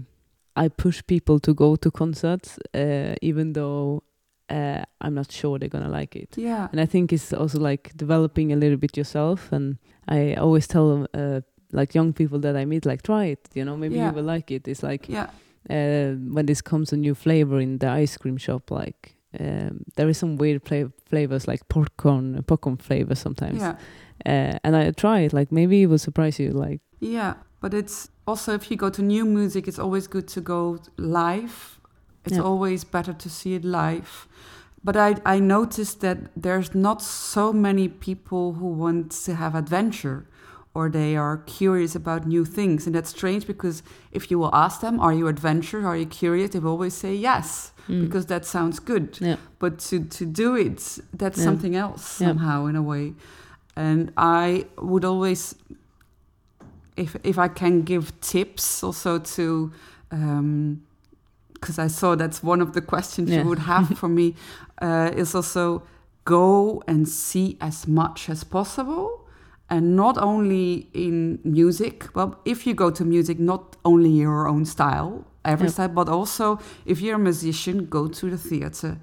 I push people to go to concerts, uh, even though uh, I'm not sure they're gonna like it. yeah And I think it's also like developing a little bit yourself. And I always tell uh, like young people that I meet, like try it. You know, maybe Yeah. you will like it. It's like yeah uh, when this comes a new flavor in the ice cream shop, like. Um, there is some weird fla- flavors like popcorn, popcorn flavors sometimes, yeah uh, and I try it. Like maybe it will surprise you. Like Yeah, but it's also if you go to new music, it's always good to go live. It's Yeah. always better to see it live but I, I noticed that there's not so many people who want to have adventure or they are curious about new things. And that's strange because if you will ask them, Are you adventurous? Are you curious? They will always say yes, Mm. because that sounds good. Yeah. But to, to do it, that's Yeah. something else somehow in a way. And I would always, if, if I can give tips also to, because I saw that's one of the questions Yeah. you would have for me, [laughs] uh, is also go and see as much as possible and not only in music well if you go to music not only your own style every Yep. style but also if you're a musician go to the theater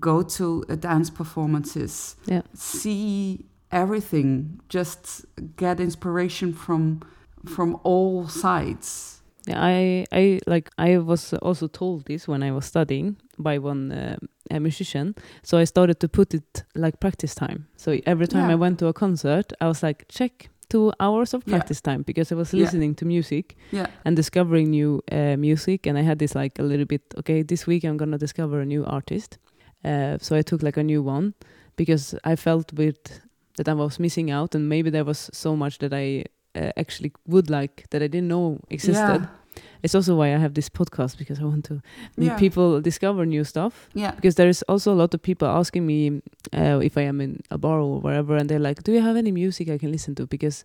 go to uh, dance performances Yeah. see everything just get inspiration from from all sides Yeah, I, I like I was also told this when I was studying by one uh, a musician. So I started to put it like practice time. So every time I went to a concert, I was like, check two hours of Yeah. practice time because I was Yeah. listening to music yeah and discovering new uh, music. And I had this like a little bit. Okay, this week I'm gonna discover a new artist. Uh, so I took like a new one because I felt with that I was missing out, and maybe there was so much that I uh, actually would like that I didn't know existed. yeah It's also why I have this podcast because I want to make Yeah. people discover new stuff. yeah Because there is also a lot of people asking me uh, if I am in a bar or wherever, and they're like, "Do you have any music I can listen to?" Because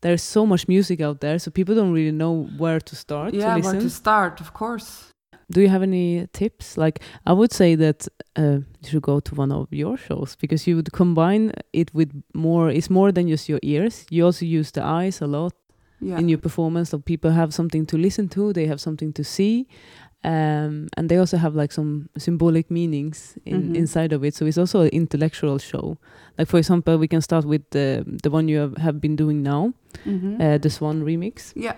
there's so much music out there, so people don't really know where to start yeah to where to start of course Do you have any tips? Like, I would say that uh, you should go to one of your shows because you would combine it with more. It's more than just your ears. You also use the eyes a lot yeah in your performance. So people have something to listen to. They have something to see. Um, and they also have like some symbolic meanings in, Mhm. inside of it. So it's also an intellectual show. Like for example, we can start with the the one you have, have been doing now, Mhm. uh, the Swan remix. yeah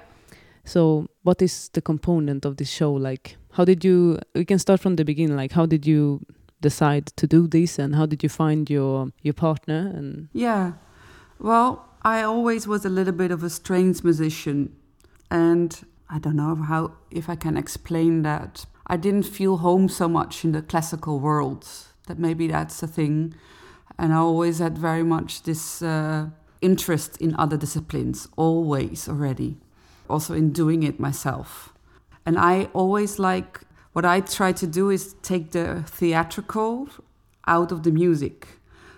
So, what is the component of this show? Like, how did you? We can start from the beginning. Like, how did you decide to do this, and how did you find your your partner? And Yeah. Well, I always was a little bit of a strange musician. And I don't know how if I can explain that. I didn't feel home so much in the classical world. That maybe that's a thing. And I always had very much this uh, interest in other disciplines, always already. Also in doing it myself. And I always like what I try to do is take the theatrical out of the music.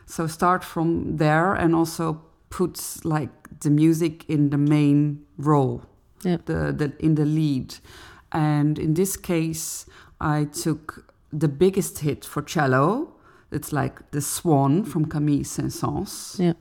So start from there and also put like the music in the main role, Yeah. the, the in the lead. And in this case, I took the biggest hit for cello. It's like the Swan from Camille Saint-Saëns. Yeah.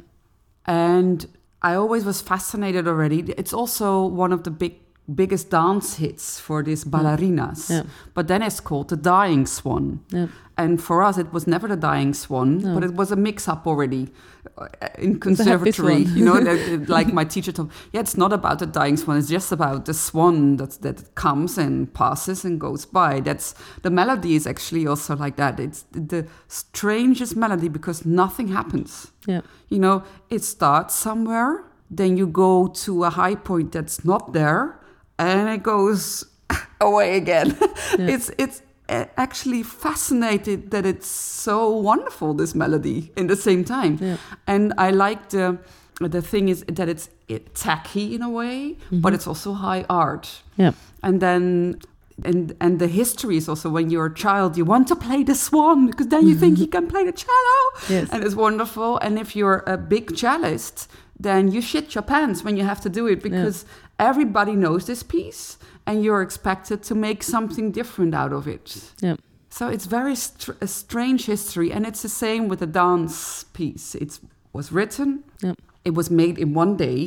And I always was fascinated already. It's also one of the big biggest dance hits for these ballerinas. Yeah. But then it's called the Dying Swan. Yeah. And for us, it was never the Dying Swan, No. but it was a mix-up already uh, in It's a happy conservatory. you know, like, [laughs] like my teacher told, me, yeah, it's not about the dying swan. It's just about the swan that that comes and passes and goes by. That's the melody is actually also like that. It's the strangest melody because nothing happens. Yeah. You know, it starts somewhere, then you go to a high point that's not there, and it goes [laughs] away again. [laughs] Yeah. It's it's uh, actually fascinated that it's so wonderful this melody in the same time Yeah. and i like the the thing is that it's tacky in a way but Mhm. it's also high art Yeah. and then and and the history is also when you're a child you want to play the swan because then you think you can play the cello Yes. and it's wonderful and if you're a big cellist then you shit your pants when you have to do it because everybody knows this piece and you're expected to make something different out of it Yeah. so it's very str- a strange history, and it's the same with the dance piece. It was written, Yep. it was made in one day,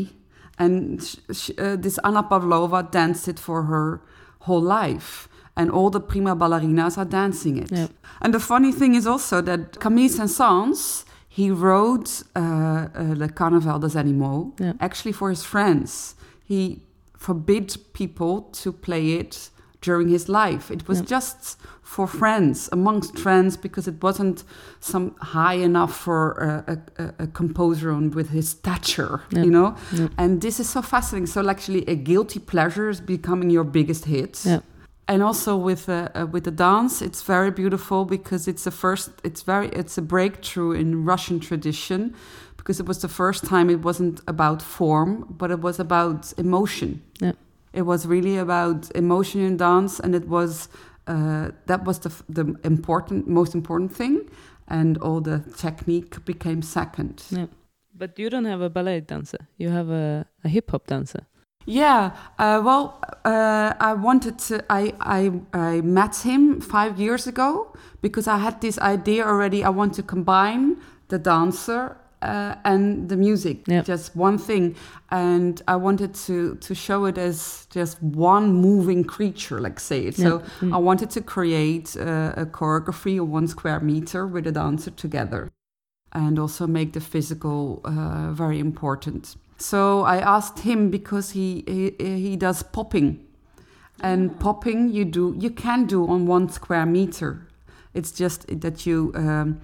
and sh- sh- uh, this Anna Pavlova danced it for her whole life, and all the prima ballerinas are dancing it. Yep. And the funny thing is also that Camille Saint-Saëns, he wrote uh, uh, Le Carnaval des Animaux Yeah. actually for his friends. He forbid people to play it during his life. It was Yeah. just for friends, amongst friends, because it wasn't some high enough for a, a, a- composer on with his stature, Yeah. you know. And this is so fascinating. So actually, a guilty pleasure is becoming your biggest hit. Yeah. and also with uh, uh, with the dance it's very beautiful because it's the first it's very it's a breakthrough in russian tradition because it was the first time it wasn't about form but it was about emotion Yeah. it was really about emotion in dance and it was uh, that was the, the important most important thing and all the technique became second Yeah. But you don't have a ballet dancer. You have a, a hip hop dancer. Yeah, uh, well, uh, I wanted to. I, I I met him five years ago because I had this idea already. I want to combine the dancer uh, and the music, Yeah. just one thing, and I wanted to to show it as just one moving creature, like say it. So Mm. I wanted to create uh, a choreography of one square meter with a dancer together, and also make the physical uh, very important. So I asked him because he he, he does popping, and popping you do you can do on one square meter. It's just that you um,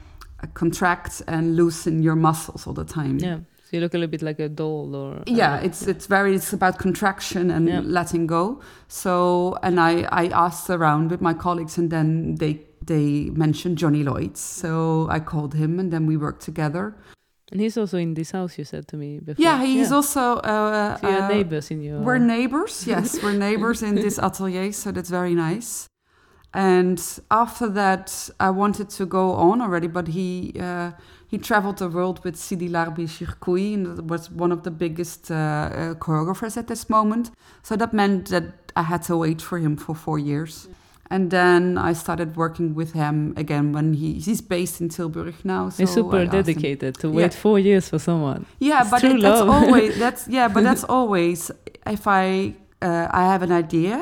contract and loosen your muscles all the time. Yeah. So you look a little bit like a doll or. uh, Yeah, it's it's very it's about contraction and Yeah. letting go. So and I I asked around with my colleagues and then they they mentioned Johnny Lloyd. So I called him and then we worked together. And he's also in this house, you said to me before. Yeah, he's also uh, So uh, neighbors in your. We're neighbors, [laughs] yes, we're neighbors in this atelier, so that's very nice. And after that, I wanted to go on already, but he uh, he traveled the world with Sidi Larbi Cherkaoui, and was one of the biggest uh, uh, choreographers at this moment. So that meant that I had to wait for him for four years. And then I started working with him again when he he's based in Tilburg now. So He's super asked him- dedicated to Yeah. wait four years for someone. yeah, It's but it, that's always that's yeah, but [laughs] that's always if I uh, I have an idea,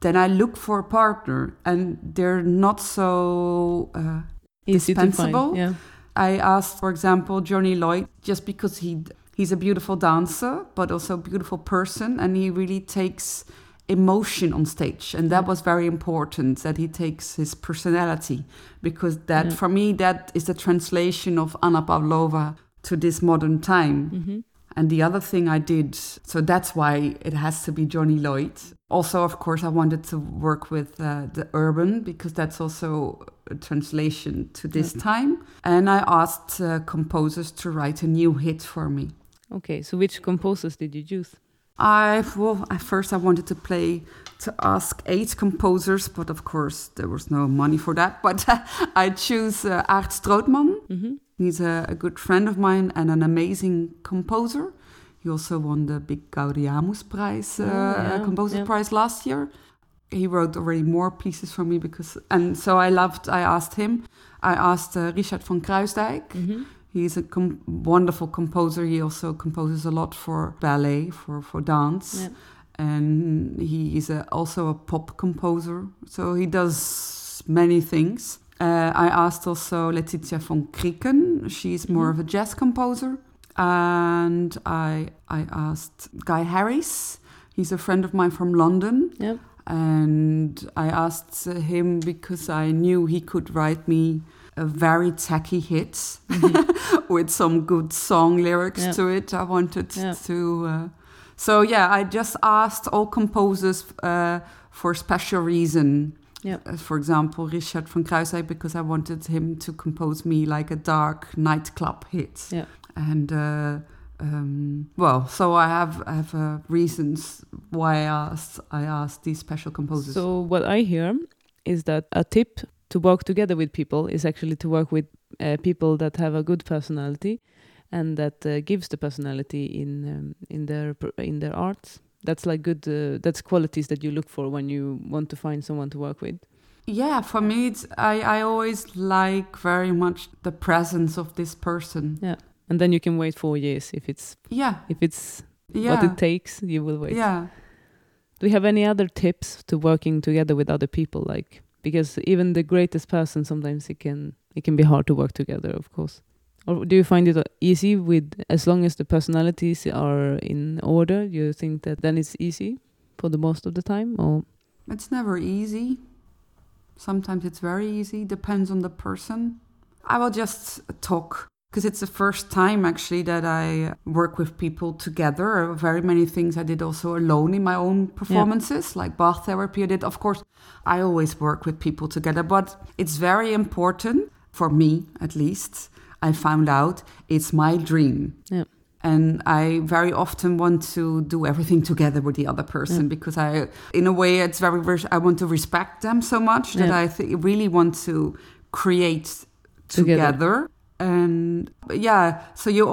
then I look for a partner, and they're not so. Uh, to find. Dispensable? Yeah. I asked, for example, Johnny Lloyd, just because he he's a beautiful dancer, but also a beautiful person, and he really takes emotion on stage, and that was very important that he takes his personality, because that Yeah. for me that is the translation of Anna Pavlova to this modern time. hmm And the other thing I did, so that's why it has to be Johnny Lloyd. Also, of course, I wanted to work with uh, the urban because that's also a translation to this time. And I asked uh, composers to write a new hit for me. Okay, so which composers did you choose? I well, at first I wanted to play to ask eight composers, but of course there was no money for that. But [laughs] I choose uh, Aart Strootman. hmm He's a, a good friend of mine and an amazing composer. He also won the big Gaudiamus Prize, uh, Oh, yeah, Composer yeah. Prize last year. He wrote already more pieces for me because, and so I loved. I asked him. I asked uh, Richard van Kruysdijk. hmm He's a com- wonderful composer. He also composes a lot for ballet, for for dance, Yeah. and he is a, also a pop composer. So he does many things. Uh, I asked also Letitia von Krieken. She's more Mhm. of a jazz composer, and I I asked Guy Harris. He's a friend of mine from London, Yeah. and I asked him because I knew he could write me very tacky hit [laughs] with some good song lyrics Yeah. to it. I wanted Yeah. to. Uh, so yeah, I just asked all composers uh, for a special reason. Yeah. Uh, for example, Richard van Kruysdijk because I wanted him to compose me like a dark nightclub hit. Yeah. And uh, um, well, so I have I have uh, reasons why I asked I asked these special composers. So what I hear is that a tip to work together with people is actually to work with uh, people that have a good personality and that uh, gives the personality in um, in their in their arts. That's like good. Uh, that's qualities that you look for when you want to find someone to work with. Yeah, for me, it's, I, I always like very much the presence of this person. Yeah. And then you can wait four years if it's Yeah, if it's yeah, what it takes. You will wait. yeah. Do you have any other tips to working together with other people? Like because even the greatest person sometimes it can it can be hard to work together, of course. Or do you find it easy with as long as the personalities are in order? You think that then it's easy for the most of the time, or It's never easy. Sometimes it's very easy, depends on the person. I will just talk because it's the first time actually that I work with people together. Very many things I did also alone in my own performances, like bath therapy. I did, of course, I always work with people together, but it's very important for me, at least. I found out it's my dream. Yeah. And I very often want to do everything together with the other person Yeah. because I, in a way, it's very, I want to respect them so much that Yeah. I th- really want to create Together. together. And yeah, so you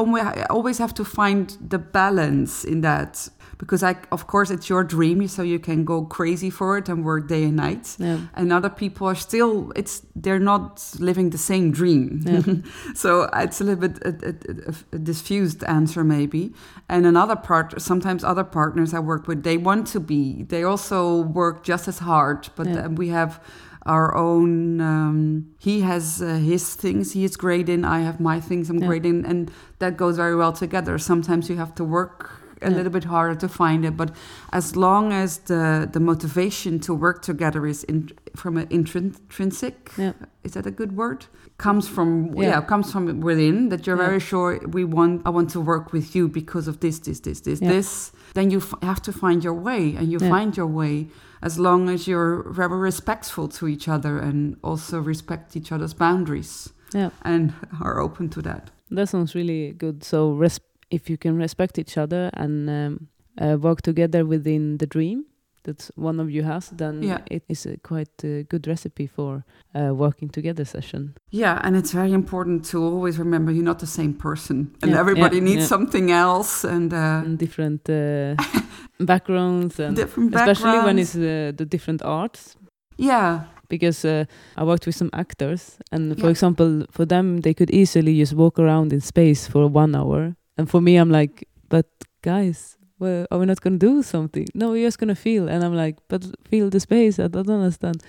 always have to find the balance in that because I, of course, it's your dream, so you can go crazy for it and work day and night. Yeah. And other people are still, it's they're not living the same dream. Yeah. [laughs] so uh, it's a little bit a, a, a, a diffused answer maybe. And another part, sometimes other partners I work with, they want to be. They also work just as hard, but Yeah. we have our own um, he has uh, his things he is great in i have my things i'm Yeah. great in and that goes very well together. Sometimes you have to work a Yeah. little bit harder to find it but as long as the the motivation to work together is in, from an intrinsic Yeah. is that a good word? Comes from yeah, comes from within that you're very sure we want i want to work with you because of this this this this this. Then you f- have to find your way and you find your way as long as you're very respectful to each other and also respect each other's boundaries Yeah. and are open to that That sounds really good. So, res- if you can respect each other and um, uh, work together within the dream that one of you has, then Yeah. it is a quite a good recipe for a working together session. yeah and it's very important to always remember you're not the same person and Yeah, everybody yeah, needs something else and uh, and different uh, [laughs] backgrounds, and different especially when it's uh, the different arts. yeah Because uh, I worked with some actors, and for Yeah. example, for them, they could easily just walk around in space for one hour. And for me, I'm like, but guys, well, are we not going to do something? No, we're just going to feel. And I'm like, but feel the space. I don't understand.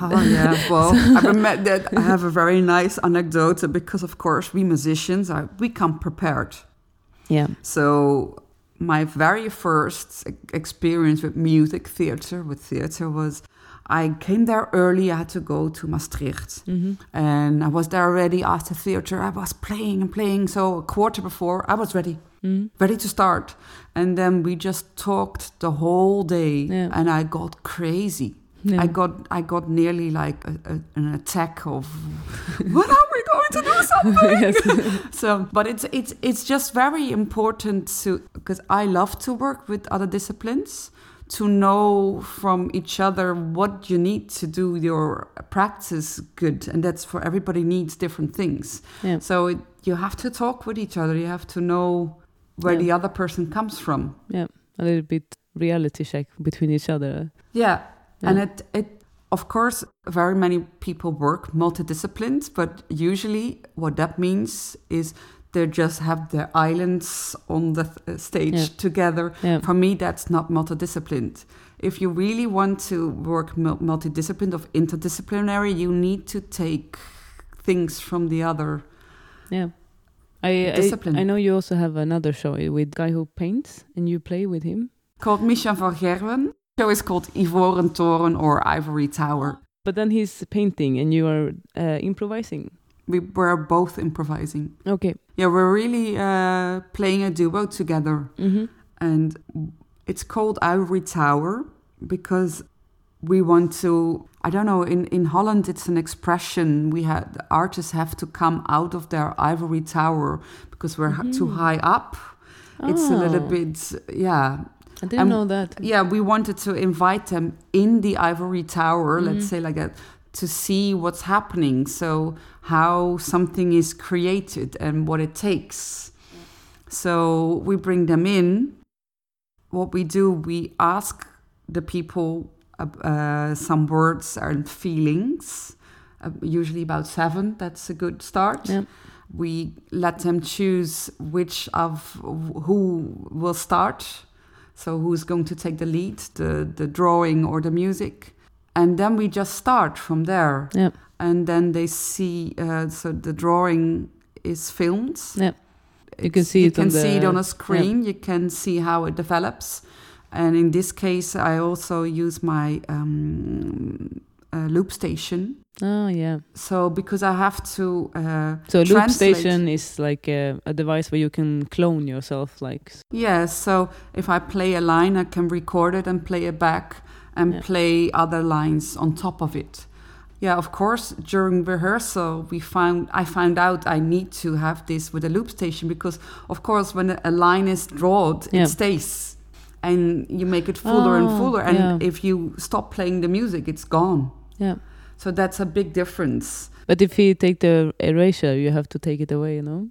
Oh yeah, [laughs] well, I remember that I have a [laughs] very nice anecdote because, of course, we musicians are we come prepared. Yeah. So my very first experience with music theater, with theater, was I came there early. I had to go to Maastricht, hmm and I was there already after theater. I was playing and playing. So a quarter before, I was ready, hmm ready to start, and then we just talked the whole day, Yeah. and I got crazy. Yeah. I got I got nearly like a, a, an attack of when are we going to do [laughs] something? Yes. [laughs] so, but it's it's it's just very important to because I love to work with other disciplines to know from each other what you need to do your practice good, and that's for everybody needs different things. Yeah. So it, you have to talk with each other. You have to know where Yeah. the other person comes from. yeah. A little bit reality check between each other. Yeah. Yeah. And it, it, of course, very many people work multidisciplined, but usually what that means is they just have their islands on the th- uh, stage Yeah. together. Yeah. For me, that's not multidisciplined. If you really want to work mul- multidisciplined or interdisciplinary, you need to take things from the other. Yeah. I, I Discipline. I know you also have another show with guy who paints and you play with him. Called Michel van Gerwen. show is called Ivoren Toren or Ivory Tower. But then he's painting and you are uh, improvising. We were both improvising. Okay. Yeah, we're really uh, playing a duo together. Mm-hmm. And it's called Ivory Tower because we want to. I don't know. In, in Holland, it's an expression. We had artists have to come out of their ivory tower because we're h- too high up. It's a little Oh, bit, yeah, I didn't um, know that. yeah. We wanted to invite them in the ivory tower. Let's Mhm. say like that to see what's happening. So how something is created and what it takes. So we bring them in. What we do, we ask the people uh, some words and feelings, uh, usually about seven. That's a good start. Yeah. We let them choose which of who will start. So who's going to take the lead, the, the drawing or the music. And then we just start from there. Yeah. And then they see, uh, so the drawing is filmed. Yeah. You can see you it can on see it on a screen. You can see how it develops. And in this case, I also use my um, uh, loop station. Oh yeah. So because I have to. Uh, So a loop translate- station is like a, a device where you can clone yourself, like Yeah, so if I play a line, I can record it and play it back and Yeah. play other lines on top of it. Yeah, of course, during rehearsal, we found I found out I need to have this with a loop station because, of course, when a line is drawn, Yeah. it stays, and you make it fuller and Oh, fuller. And yeah. if you stop playing the music, it's gone. yeah. So that's a big difference. But if you take the erasure, you have to take it away, you know.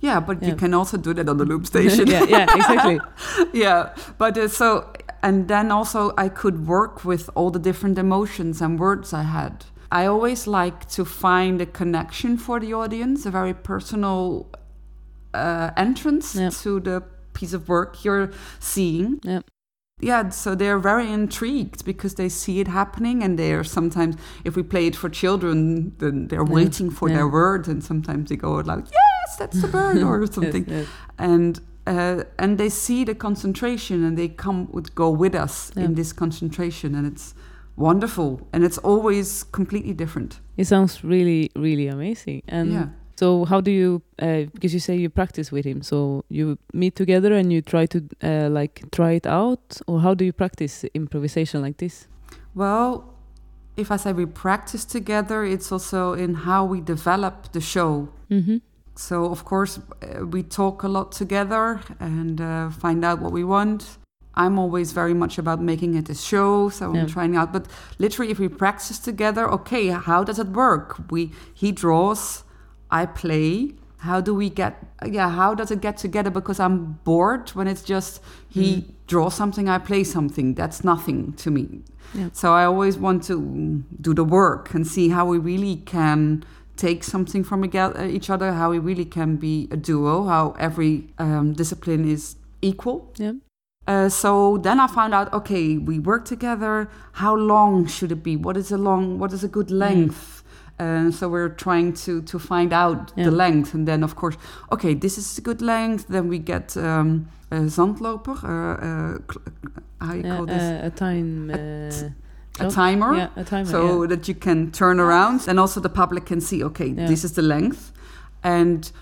Yeah, but you can also do that on the loop station. [laughs] yeah, yeah, exactly. [laughs] yeah but uh, so and then also i could work with all the different emotions and words i had i always like to find a connection for the audience a very personal uh, entrance Yeah. to the piece of work you're seeing Yeah. yeah so they're very intrigued because they see it happening and they're sometimes if we play it for children then they're Yeah. waiting for Yeah. their word and sometimes they go out loud yes that's the bird or [laughs] something Yes, yes. and uh, and they see the concentration and they come would go with us Yeah. in this concentration and it's wonderful and it's always completely different It sounds really, really amazing. And yeah so, how do you? Uh, because you say you practice with him, so you meet together and you try to uh, like try it out, or how do you practice improvisation like this? well if i say we practice together it's also in how we develop the show Mm-hmm. so of course uh, we talk a lot together and uh, find out what we want i'm always very much about making it a show so Yeah. i'm trying out but literally if we practice together okay how does it work we he draws i play how do we get yeah how does it get together because i'm bored when it's just he Mm. draws something i play something that's nothing to me Yeah. so i always want to mm, do the work and see how we really can take something from uh, each other how we really can be a duo how every um, discipline is equal Yeah. uh, so then I found out, okay, we work together. How long should it be? What is a long? What is a good length? Uh, so we're trying to to find out Yeah. the length, and then of course, okay, this is a good length. Then we get um, a zandloper. Uh, uh, how you Yeah, call this? uh, a time. A Uh, a timer. Yeah, a timer. so that you can turn around and also the public can see okay this is the length and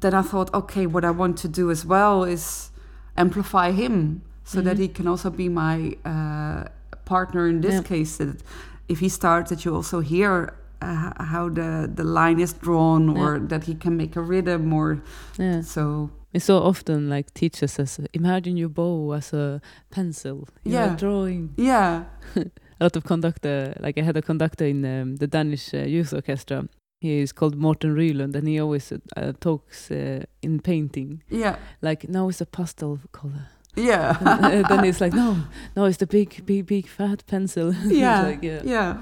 then i thought okay what i want to do as well is amplify him so that Mhm. he can also be my uh, partner in this case that if he starts that you also hear uh, how the, the line is drawn or that he can make a rhythm or yeah. so It's so often like teachers says, imagine your bow as a pencil. You Yeah. Drawing. yeah [laughs] A lot of conductor, like I had a conductor in um, the Danish uh, youth orchestra. He is called Morten Ryelund, and he always uh, talks uh, in painting. yeah Like now it's a pastel color. yeah [laughs] And, then it's like no, no, it's the big, big, big fat pencil. [laughs] Yeah like, yeah. yeah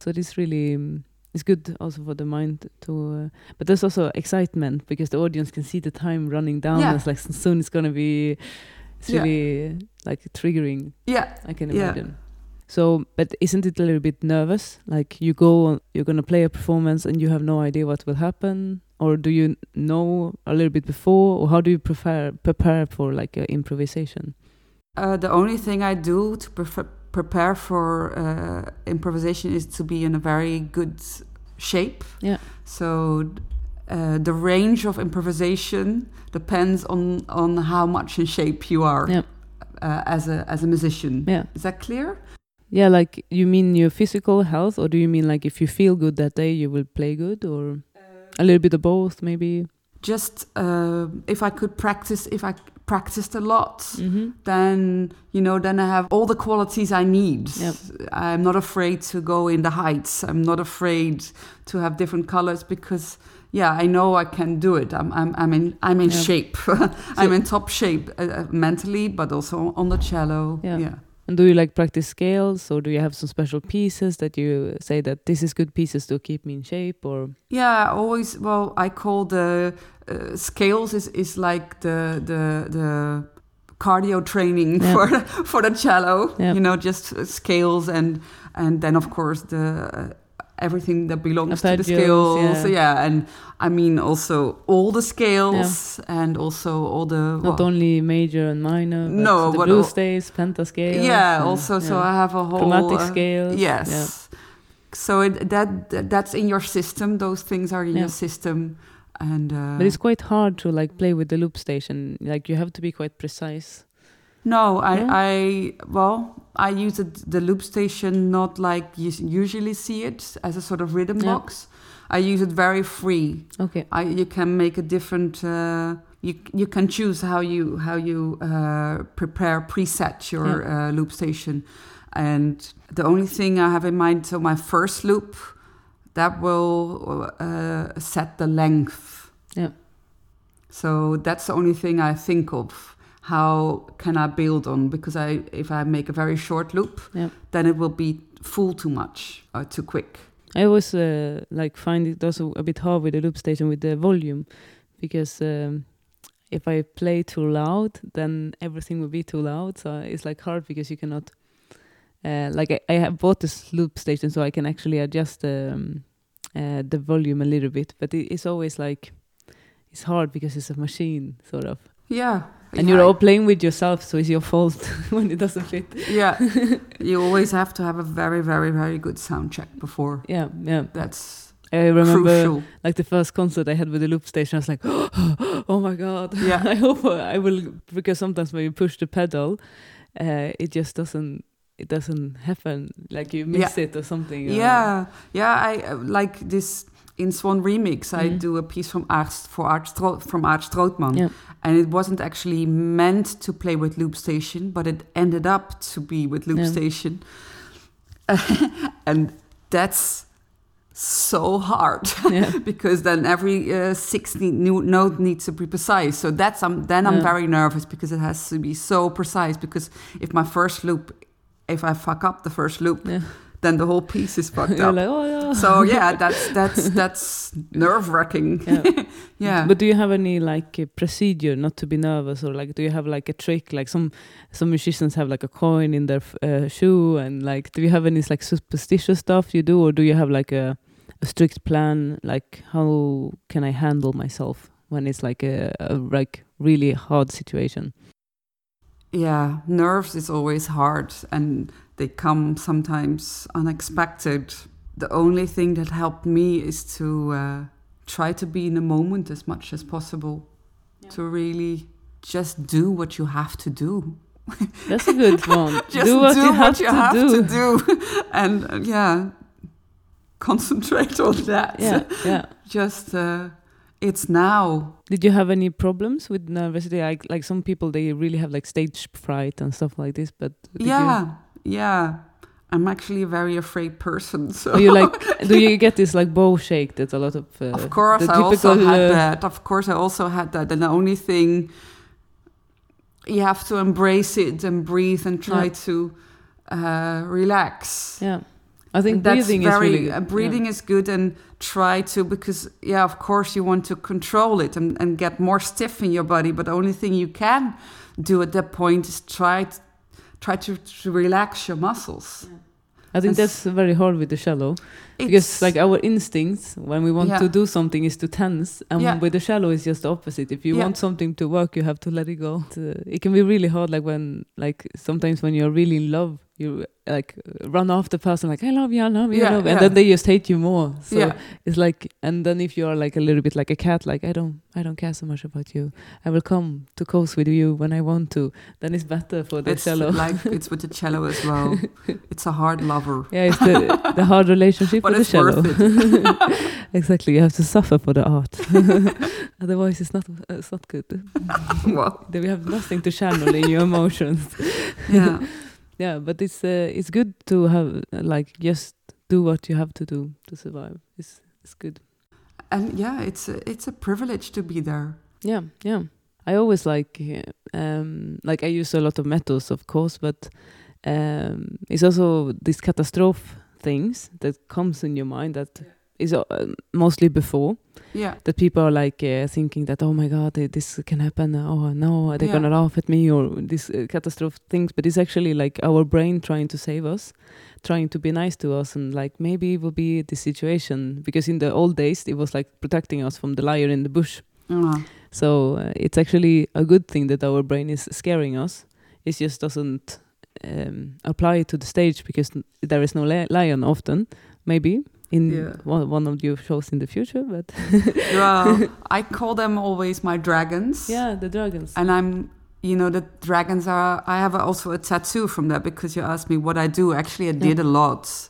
So this really um, is good also for the mind to. Uh, but there's also excitement because the audience can see the time running down. Yeah. It's like soon it's gonna be. It's Yeah. really uh, like triggering. yeah I can imagine Yeah. So, but isn't it a little bit nervous? Like you go, you're gonna play a performance and you have no idea what will happen, or do you know a little bit before, or how do you prepare prepare for like uh, improvisation? Uh, the only thing I do to prefer, prepare for uh, improvisation is to be in a very good shape. Yeah. So uh, the range of improvisation depends on on how much in shape you are Yeah. uh, as a as a musician. Yeah. Is that clear? Yeah, like you mean your physical health, or do you mean like if you feel good that day, you will play good, or a little bit of both, maybe? Just uh, if I could practice, if I practiced a lot, Mm-hmm. then you know then i have all the qualities i need Yep. i'm not afraid to go in the heights i'm not afraid to have different colors because yeah i know i can do it i'm i'm, I'm in i'm in Yeah. shape [laughs] i'm in top shape uh, uh, mentally but also on the cello Yeah. yeah And do you like practice scales, or do you have some special pieces that you say that this is good pieces to keep me in shape, or? Yeah, always. Well, I call the uh, scales is is like the the the cardio training Yeah. for [laughs] for the cello. Yeah. You know, just uh, scales and and then of course the uh, everything that belongs to the scales. yeah. and I mean also all the scales and also all the Not well, only major and minor, but No, the but blue all- scales, pentascales. yeah. and- Also, so. I have a whole chromatic uh, scales. Yes. yeah. so it, that, that that's in your system. Those things are in Yeah. your system, and uh, but it's quite hard to like play with the loop station. Like you have to be quite precise. No, I, No? I well, I use the loop station not like you usually see it as a sort of rhythm Yeah. box. I use it very free. Okay. I, you can make a different. Uh, you you can choose how you how you uh, prepare preset your uh, loop station, and the only thing I have in mind. So my first loop, that will uh, set the length. Yeah. So that's the only thing I think of. How can I build on? Because I, if I make a very short loop, Yeah. then it will be full too much or too quick. I always uh, like find it also a bit hard with the loop station with the volume, because um, if I play too loud, then everything will be too loud. So it's like hard because you cannot. Uh, like I, I have bought this loop station, so I can actually adjust um, uh, the volume a little bit. But it, it's always like it's hard because it's a machine, sort of, Yeah. and Yeah. you're all playing with yourself, so it's your fault [laughs] when it doesn't fit. Yeah. [laughs] you always have to have a very, very, very good sound check before. Yeah, yeah. That's I remember crucial. like the first concert I had with the loop station, I was like, [gasps] oh my god. Yeah. [laughs] I hope I will because sometimes when you push the pedal, uh, it just doesn't it doesn't happen. Like you miss it or something. or- Yeah. Yeah. I uh, like this in Swan Remix. I Mhm. do a piece from Aart, for Art Stro- from Aart Strootman. Yeah. And it wasn't actually meant to play with Loop Station, but it ended up to be with Loop Yeah. Station. [laughs] and that's so hard. yeah. [laughs] because then every uh, 16 new note needs to be precise. So that's um, then I'm very nervous because it has to be so precise. Because if my first loop, if I fuck up the first loop. Then the whole piece is fucked up. like, oh yeah. so yeah, that's that's that's nerve wracking. [laughs] Yeah. [laughs] Yeah. But do you have any like a procedure not to be nervous, or like do you have like a trick? Like some some musicians have like a coin in their f- uh, shoe, and like do you have any like superstitious stuff you do, or do you have like a a strict plan? Like how can I handle myself when it's like a, a like really hard situation? yeah, nerves is always hard and they come sometimes unexpected. The only thing that helped me is to uh, try to be in the moment as much as possible, to really just do what you have to do. That's a good [laughs] one. Just do what you have, you to, have do. to do. [laughs] and uh, yeah, concentrate on that. Yeah, yeah. just uh, it's now. Did you have any problems with nervousity? Like like some people they really have like stage fright and stuff like this, but yeah, yeah. I'm actually a very afraid person. So you like [laughs] do you get this like bow shake that a lot of uh, Of course, the I also had uh, that. Of course, I also had that. And the only thing you have to embrace it and breathe and try Yeah. to uh, relax. Yeah, I think that's breathing very, is really good. uh, breathing is good and try to because yeah, of course you want to control it and, and get more stiff in your body. But the only thing you can do at that point is try t- try to, to relax your muscles. I think It's- that's very hard with the cello because like our instincts when we want Yeah. to do something is to tense, and Yeah. with the cello it's just the opposite. If you Yeah. want something to work, you have to let it go. Uh, it can be really hard, like when like sometimes when you're really in love, you like run off the person like I love you, I love you, I love you, yeah. and then they just hate you more. So yeah, it's like and then if you are like a little bit like a cat like i don't i don't care so much about you i will come to coast with you when i want to then it's better for the it's cello like it's with the cello as well. [laughs] It's a hard lover. yeah it's the, the hard relationship [laughs] with the cello [laughs] exactly you have to suffer for the art otherwise it's not uh, it's not good well, then we have nothing to channel in your emotions yeah. Yeah but it's uh, it's good to have uh, like just do what you have to do to survive it's it's good and yeah, it's a, it's a privilege to be there. Yeah, yeah. I always like uh, um like I use a lot of metals of course, but um it's also these catastrophe things that comes in your mind that is uh, mostly before Yeah, that people are like uh, thinking that oh my god this can happen oh no they're Yeah. gonna laugh at me or these uh, catastrophe things but it's actually like our brain trying to save us trying to be nice to us and like maybe it will be the situation because in the old days it was like protecting us from the lion in the bush uh, so uh, it's actually a good thing that our brain is scaring us. It just doesn't um, apply to the stage because n- there is no li- lion often. maybe in Yeah. one, one of your shows in the future. But [laughs] well, [laughs] I call them always my dragons. yeah, the dragons. And I'm, you know, the dragons are. I have also a tattoo from that because you asked me what I do. Actually, I did a lot.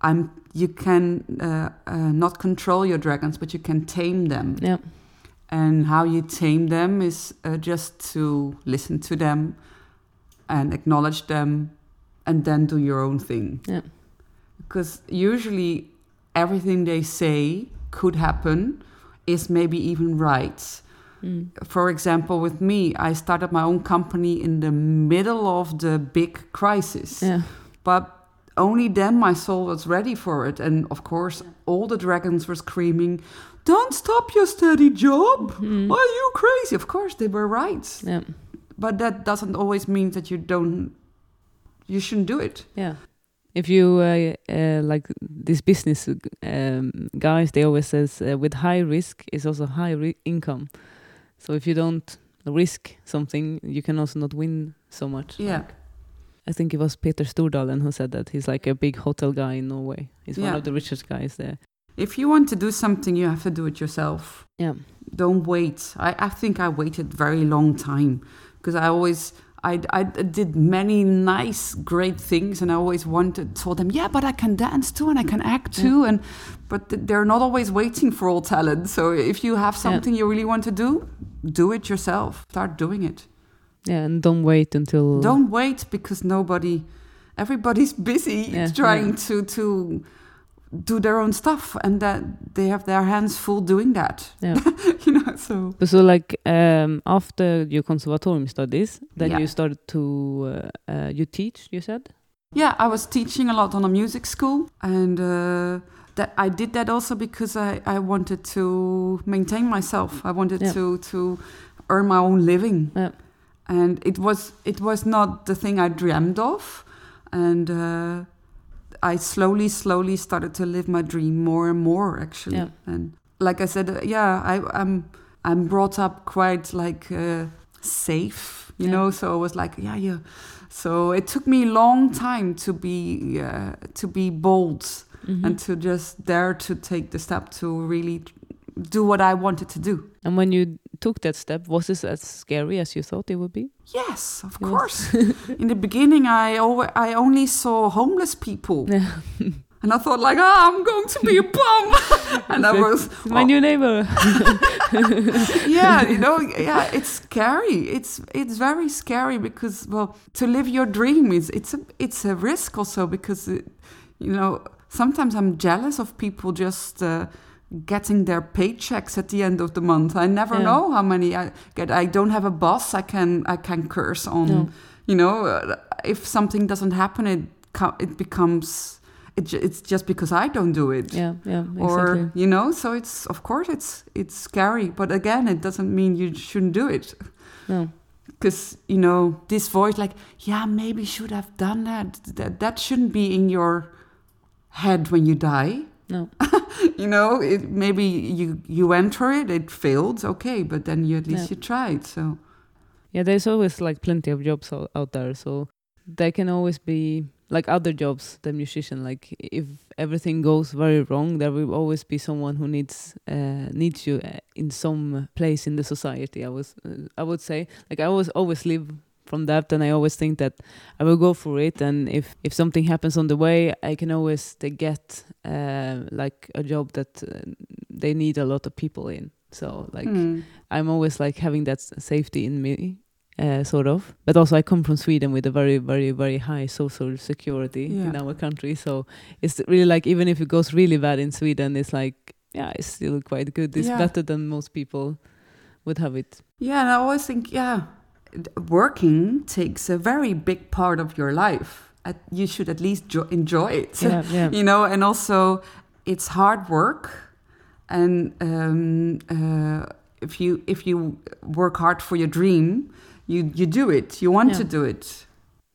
I'm. You can uh, uh, not control your dragons, but you can tame them. yeah, And how you tame them is uh, just to listen to them and acknowledge them and then do your own thing. Yeah. Because usually everything they say could happen is maybe even right. mm. For example, with me, I started my own company in the middle of the big crisis. yeah, But only then my soul was ready for it. And of course, all the dragons were screaming, Don't stop your steady job. Mm. Are you crazy? Of course, they were right. yeah, But that doesn't always mean that you don't, you shouldn't do it. yeah. If you uh, uh, like this business um, guys, they always says uh, with high risk is also high income. So if you don't risk something, you can also not win so much. Yeah. Like, I think it was Petter Stordalen who said that he's like a big hotel guy in Norway. He's one of the richest guys there. If you want to do something, you have to do it yourself. Yeah, Don't wait. I, I think I waited very long time because I always I, I did many nice great things and I always wanted told them yeah but I can dance too and I can act Yeah. too and but they're not always waiting for all talent so if you have something you really want to do do it yourself start doing it yeah, and don't wait until don't wait because nobody everybody's [laughs] busy Yeah, trying yeah. to to do their own stuff and that they have their hands full doing that Yeah. [laughs] you know so So like um, after your conservatorium studies, then Yeah. you started to uh, uh, you teach. You said. yeah i was teaching a lot on a music school and uh, that i did that also because i, I wanted to maintain myself i wanted Yeah. to to earn my own living Yeah. and it was it was not the thing i dreamed of and uh, i slowly slowly started to live my dream more and more actually Yeah. and like i said uh, yeah i i'm i'm brought up quite like uh, safe you Yeah. know so i was like yeah yeah so it took me a long time to be uh, to be bold Mhm. and to just dare to take the step to really do what i wanted to do And when you took that step, was this as scary as you thought it would be? Yes, of It course. [laughs] In the beginning, I I only saw homeless people, [laughs] and I thought like, ah, I'm going to be a bum, [laughs] and I was, My oh, new neighbor. yeah, you know, yeah, it's scary. It's it's very scary because well, to live your dream is it's a it's a risk also because it, you know sometimes I'm jealous of people just. Uh, getting their paychecks at the end of the month i never Yeah. know how many i get i don't have a boss i can i can curse on No. you know uh, if something doesn't happen it it becomes it, it's just because i don't do it Yeah, yeah, or exactly. you know so it's of course it's it's scary but again it doesn't mean you shouldn't do it No. because you know this voice like yeah maybe should have done that that, that shouldn't be in your head when you die No. [laughs] you know it maybe you you enter it it failed okay but then you at least Yeah. you tried so Yeah, there's always like plenty of jobs out, out there, so there can always be like other jobs than musician. Like if everything goes very wrong, there will always be someone who needs uh, needs you uh, in some place in the society. I was uh, I would say like I always always live from that, and I always think that I will go for it. And if if something happens on the way, I can always get uh, like a job that uh, they need a lot of people in. So like. hmm. I'm always like having that safety in me, uh, sort of. But also, I come from Sweden with a very, very, very high social security in our country. So it's really like even if it goes really bad in Sweden, it's like yeah, it's still quite good. It's Yeah. better than most people would have it. Yeah, and I always think, yeah, working takes a very big part of your life. You should at least jo- enjoy it. Yeah, [laughs] yeah, you know, and also it's hard work, and um, uh, if you if you work hard for your dream, you you do it. You want Yeah. to do it.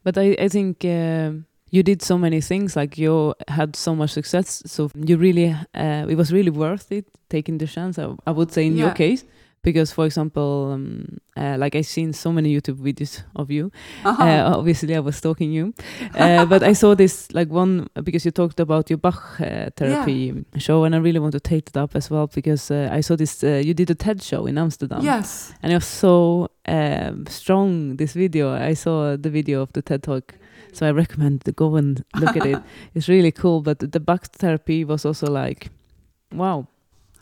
But I, I think um you did so many things. Like you had so much success, so you really, uh, it was really worth it taking the chance. I, I would say in your case, because for example um, uh, like i've seen so many youtube videos of you. Uh-huh. uh, obviously i was stalking you. Uh, [laughs] but i saw this like one because you talked about your bach uh, therapy show and i really want to take it up as well because uh, i saw this uh, you did a ted show in amsterdam. Yes. and it was so um, strong this video. I saw the video of the ted talk so i recommend to go and look at it. [laughs] It's really cool but the bach therapy was also like wow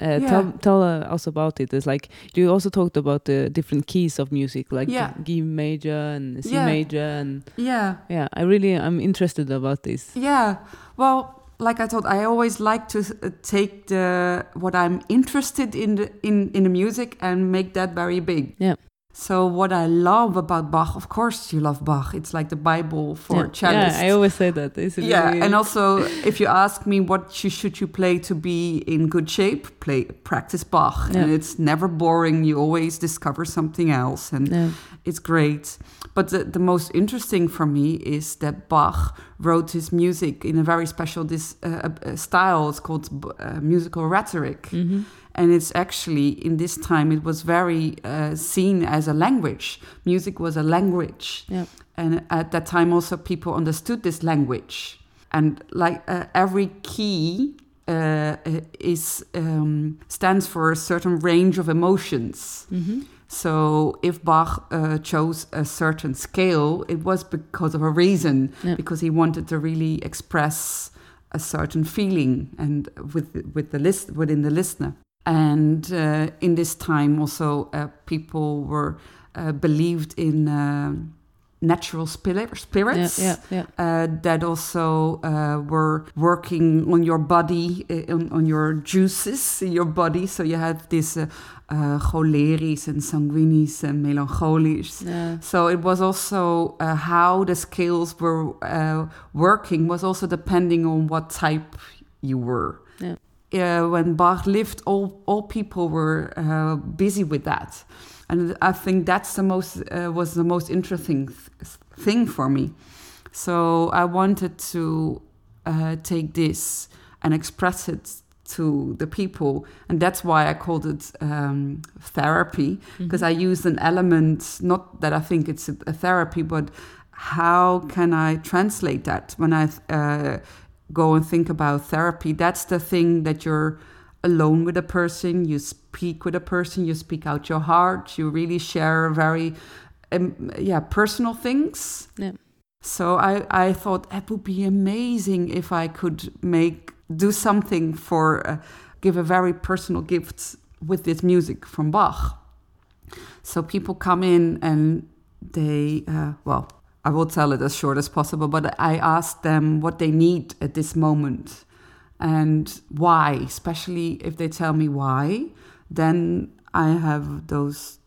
uh, Yeah. tell tell uh, us about it it's like you also talked about the different keys of music like Yeah. g major and c Yeah. major and Yeah. yeah i really i'm interested about this Yeah. Well, like I told, I always like to uh, take the what I'm interested in the, in in the music and make that very big. Yeah. So what I love about Bach, of course, you love Bach. It's like the Bible for yeah. cellists. yeah i always say that it's yeah, really- and also if you ask me what you should you play to be in good shape, play practice Bach, Yeah. and it's never boring. You always discover something else, and yeah. it's great. But the, the most interesting for me is that Bach wrote his music in a very special this uh, uh, style. It's called uh, musical rhetoric, Mhm. And it's actually in this time it was very uh, seen as a language. Music was a language, Yeah. and at that time also people understood this language. And like uh, every key uh, is um, stands for a certain range of emotions. Mhm. So if Bach uh, chose a certain scale, it was because of a reason, Yeah. because he wanted to really express a certain feeling and with with the list within the listener. And uh, in this time, also uh, people were uh, believed in uh, natural spirit, spirits yeah yeah uh, that also uh, were working on your body, on, on your juices in your body. So you have this uh, uh, cholerisch and sanguinis and melancholisch. yeah So it was also uh, how the scales were uh, working was also depending on what type you were. Yeah. Uh, when Bach lived, all all people were uh, busy with that, and I think that's the most uh, was the most interesting th- thing for me. So I wanted to uh, take this and express it to the people, and that's why I called it um, therapy because Mhm. I used an element, not that I think it's a, a therapy, but how can I translate that when I uh, go and think about therapy? That's the thing that you're alone with a person, you speak with a person, you speak out your heart, you really share very, um, yeah, personal things. Yeah. So I, I thought it would be amazing if I could make do something for uh, give a very personal gift with this music from Bach. So people come in and they uh, well, I will tell it as short as possible, but I ask them what they need at this moment and why, especially if they tell me why, then I have those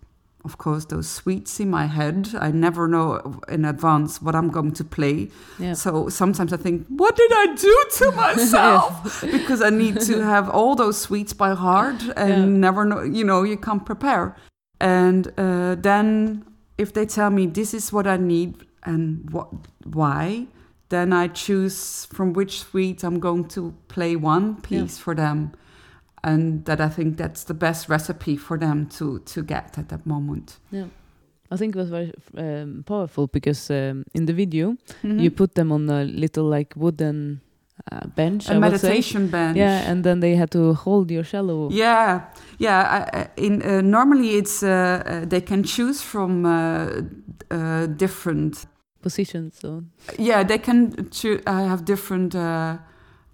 of course those suites in my head. I never know in advance what I'm going to play. yeah So sometimes I think, what did I do to [laughs] myself? because I need to [laughs] have all those suites by heart and Yeah. never know, you know, you can't prepare. And uh, then if they tell me this is what I need and what, why, then I choose from which suite I'm going to play one piece for them. And that I think that's the best recipe for them to, to get at that moment. Yeah I think it was very um, powerful because um, in the video Mhm. you put them on a little like wooden uh, bench. a I meditation bench. Yeah, and then they had to hold your cello. Yeah, yeah. I- I- In uh, normally, it's uh, uh, they can choose from uh, uh, different. Positions. So Yeah, they can choose. I have different uh,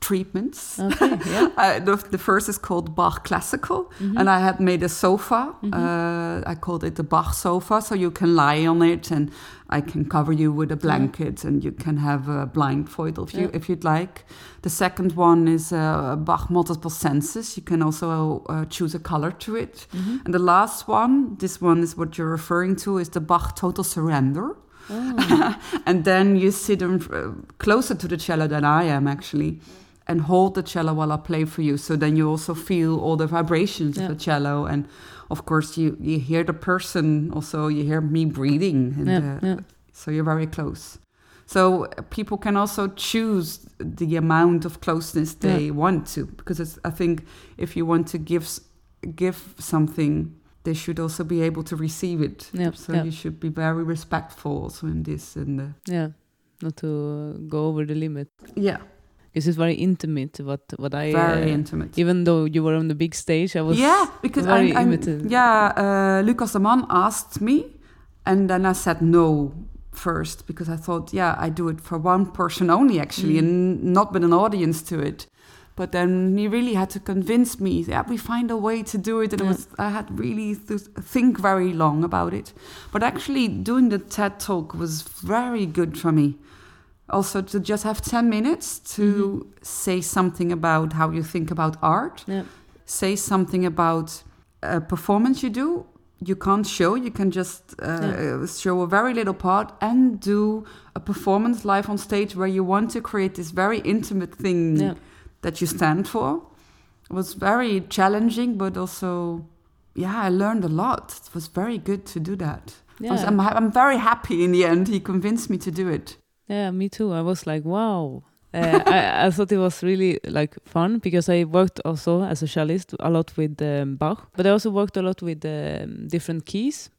treatments. okay, yeah. [laughs] Uh, the, the first is called Bach Classical, Mhm. and I had made a sofa. Mhm. Uh, I called it the Bach sofa, so you can lie on it, and I can cover you with a blanket, and you can have a blindfold if you Yeah. if you'd like. The second one is uh, Bach Multiple Senses. You can also uh, choose a color to it. Mhm. And the last one, this one is what you're referring to, is the Bach Total Surrender. Oh. [laughs] and then you sit in, uh, closer to the cello than I am actually, and hold the cello while I play for you. So then you also feel all the vibrations Yeah. of the cello, and of course you you hear the person. Also, you hear me breathing, and yeah, uh, yeah. so you're very close. So uh, people can also choose the amount of closeness they want to, because it's, I think if you want to give give something they should also be able to receive it. Yeah, So yeah. you should be very respectful also in this. And uh, Yeah, not to go over the limit yeah, because it's very intimate. What what I very uh, intimate. even though you were on the big stage, I was yeah, because very I'm, I'm- yeah, uh, Lucas Man asked me, and then I said no first because I thought, yeah, I do it for one person only actually, Mm. and not with an audience to it. But then he really had to convince me. that we find a way to do it, and it was I had really to think very long about it. But actually, doing the TED talk was very good for me. Also, to just have ten minutes to Mhm. say something about how you think about art Yeah. say something about a performance you do you can't show you can just uh, Yeah. show a very little part and do a performance live on stage where you want to create this very intimate thing Yeah. That you stand for it was very challenging but also yeah i learned a lot it was very good to do that I Yeah. I'm, I'm very happy in the end he convinced me to do it Yeah, me too. I was like, wow. Uh, I, I thought it was really like fun because I worked also as a cellist a lot with um, Bach, but I also worked a lot with um, different keys.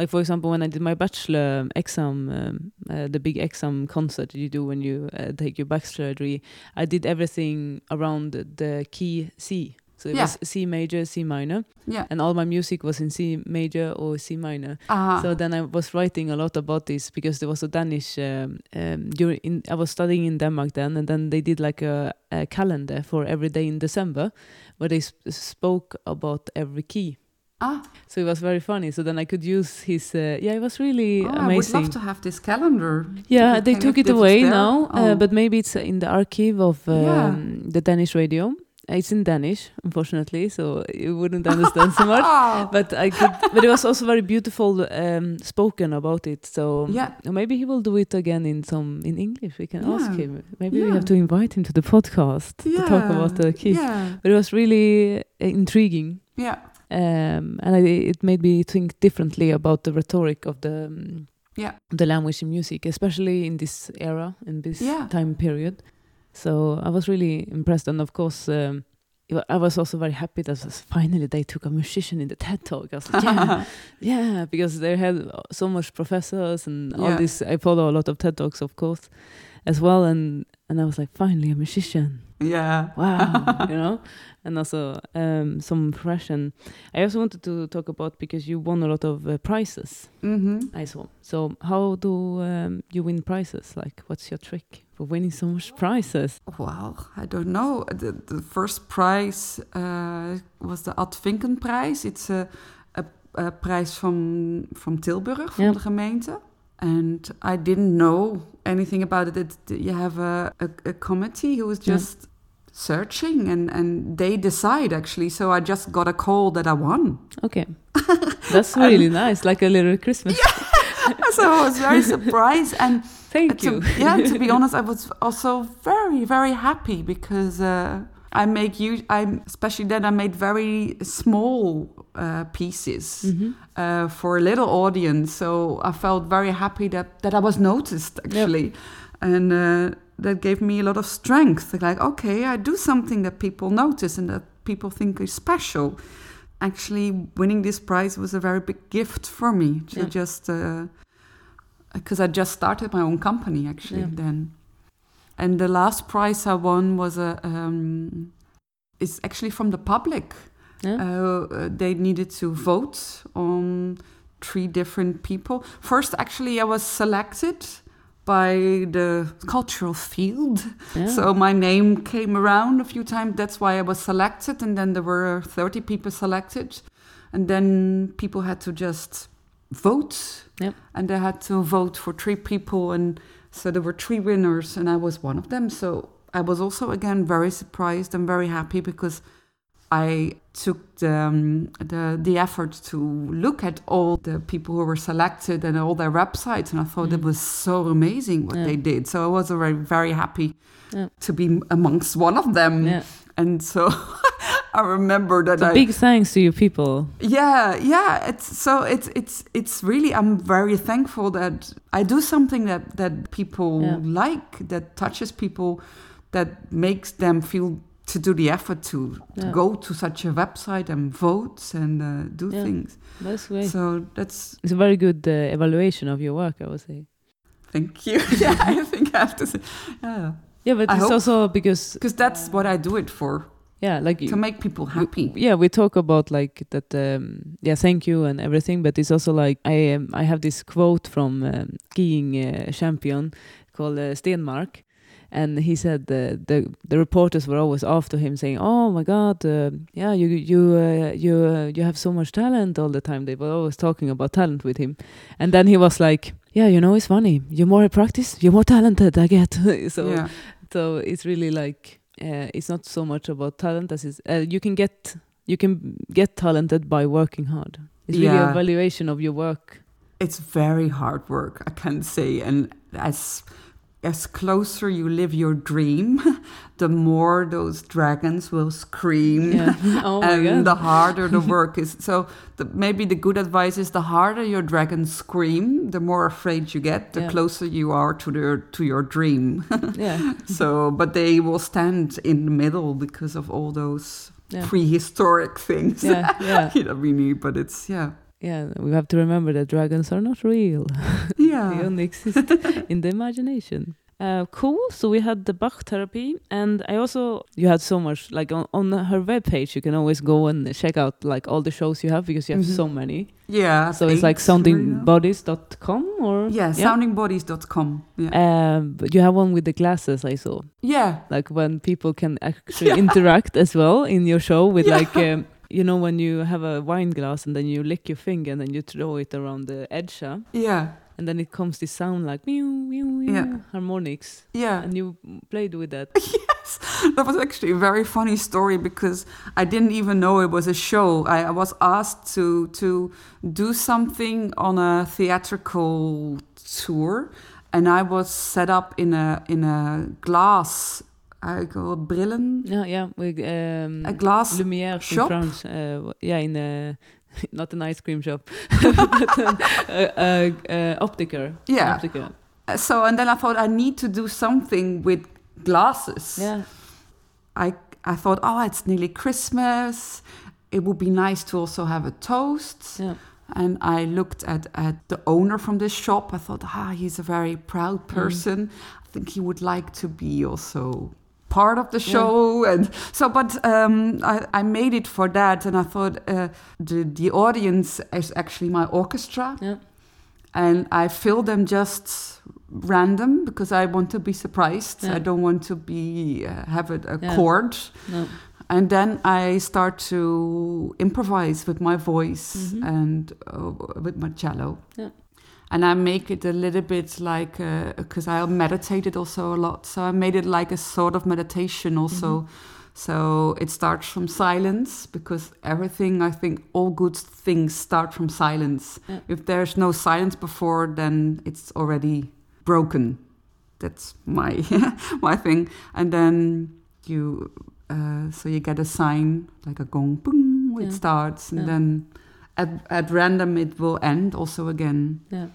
Like for example, when I did my bachelor exam, um, uh, the big exam concert you do when you uh, take your bachelor degree, I did everything around the key C. So it Yeah. was C major, C minor, yeah and all my music was in C major or C minor. uh, So then I was writing a lot about this because there was a Danish. Um, um, during in, I was studying in Denmark then, and then they did like a, a calendar for every day in December, where they sp- spoke about every key. Ah, So it was very funny. So then I could use his. Uh, yeah, it was really oh, i would love to have this calendar Yeah, they took it away now, Oh. uh, but maybe it's in the archive of um, Yeah. the Danish radio. It's in Danish, unfortunately, so you wouldn't understand so much. [laughs] Oh. But I could, but it was also very beautiful um, spoken about it. So Yeah. maybe he will do it again in some in English. We can ask him. Maybe we have to invite him to the podcast to talk about the. Yeah, But it was really uh, intriguing, yeah, um, and I, it made me think differently about the rhetoric of the um, Yeah. the language in music, especially in this era in this Yeah. time period. So I was really impressed, and of course. Um, I was also very happy that finally they took a musician in the TED talk. I was like, yeah, [laughs] yeah, because they had so much professors and all Yeah. this. I follow a lot of TED talks, of course, as well, and and I was like, finally a musician. Yeah. Wow, [laughs] you know, and also um, some. And I also wanted to talk about because you won a lot of uh, prizes. hmm I saw. So how do um, you win prizes? Like, what's your trick for winning so much prizes? Well, I don't know. The, the first prize uh, was the Ad Vinken prize. It's a, a, a prize from from Tilburg, from Ja. de gemeente. And I didn't know anything about it. it you have a, a, a committee who is just searching and, and they decide actually. So I just got a call that I won. Okay, [laughs] that's really nice, like a little Christmas. yeah, [laughs] so I was very [laughs] surprised and Thank to, you. yeah, to be honest, I was also very, very happy because uh, I make you. I'm especially then I made very small uh, pieces Mhm. uh, for a little audience, so I felt very happy that that I was noticed actually, and uh, that gave me a lot of strength. Like, okay, I do something that people notice and that people think is special. Actually, winning this prize was a very big gift for me to Yeah. just. Uh, because I just started my own company actually Yeah. then. And the last prize I won was a um, is actually from the public. Yeah. Uh, uh, they needed to vote on three different people. First, actually, I was selected by the cultural field. Yeah. So my name came around a few times. That's why I was selected. And then there were 30 people selected. And then people had to just vote. Yep. And they had to vote for three people. And so there were three winners, and I was one of them. So I was also, again, very surprised and very happy because I took the, um, the the effort to look at all the people who were selected and all their websites, and I thought it Mm. was so amazing what Yeah. they did. So I was very very happy Yeah. to be amongst one of them, yeah. and so [laughs] I remember that So I big thanks to you people. yeah yeah it's so it's it's it's really i'm very thankful that i do something that that people like that touches people that makes them feel to do the effort to, to Yeah. go to such a website and vote and uh, do Yeah. things. That's great. So that's it's a very good uh, evaluation of your work, I would say. thank you. yeah, [laughs] [laughs] I think I have to say, yeah, Yeah, but I it's hope- also because because that's what I do it for yeah, like to you, make people we- happy. yeah, we talk about like that. Um, yeah, thank you and everything, but it's also like I um, I have this quote from um, skiing uh, champion called uh, Stenmark, and he said the the the reporters were always after him saying, "Oh my God, uh, yeah, you you uh, you uh, you have so much talent all the time." They were always talking about talent with him, and then he was like, "Yeah, you know, it's funny. You more I practice, you're more talented I get." [laughs] so yeah, so it's really like uh, it's not so much about talent as it's, uh, you can get you can get talented by working hard it's really Yeah. a valuation of your work it's very hard work. I can say, and as as closer you live your dream, [laughs] the more those dragons will scream. yeah [laughs] oh and the harder the [laughs] work is. So the, maybe the good advice is the harder your dragons scream, the more afraid you get, the Yeah. closer you are to their to your dream. yeah so, but they will stand in the middle because of all those yeah prehistoric things yeah yeah that we need. But it's yeah, yeah we have to remember that dragons are not real [laughs] Yeah. they only exist in the imagination uh, cool. So we had the Bach therapy, and I also you had so much like on, on her webpage. You can always go and check out like all the shows you have because you have Mhm. so many. yeah. So it's like eight right now. soundingbodies.com or Yeah, soundingbodies.com. Yeah. Um, but you have one with the glasses I saw, yeah. like when people can actually [laughs] interact as well in your show with Yeah. like, um, you know, when you have a wine glass and then you lick your finger and then you throw it around the edge, huh? Yeah. and then it comes this sound like meow meow meow Yeah. harmonics, Yeah. and you played with that. [laughs] yes, that was actually a very funny story because I didn't even know it was a show. I, I was asked to to do something on a theatrical tour, and I was set up in a in a glass. I call it brillen. yeah, yeah, with um, A glass. Lumière in shop? France. Uh, yeah, [laughs] in a not an ice cream shop, but an uh, uh, optiker. Yeah. optiker. So and then I thought I need to do something with glasses. Yeah, I I thought, oh, it's nearly Christmas. It would be nice to also have a toast. yeah, And I looked at, at the owner from this shop. I thought, ah, he's a very proud person. I think he would like to be also part of the Yeah. show. And so, but um, I, I made it for that. And I thought uh, the, the audience is actually my orchestra. yeah. And I fill them just random because I want to be surprised. Yeah. I don't want to be uh, have a, a Yeah. chord. No. And then I start to improvise with my voice Mhm. and uh, with my cello. And I make it a little bit like, because I meditated also a lot. So I made it like a sort of meditation also. Mhm. So it starts from silence because everything, I think, all good things start from silence. Yeah. If there's no silence before, then it's already broken. That's my [laughs] my thing. And then you, uh, so you get a sign like a gong, boom, it Yeah. starts, and Yeah. then at at random it will end also again. Yeah.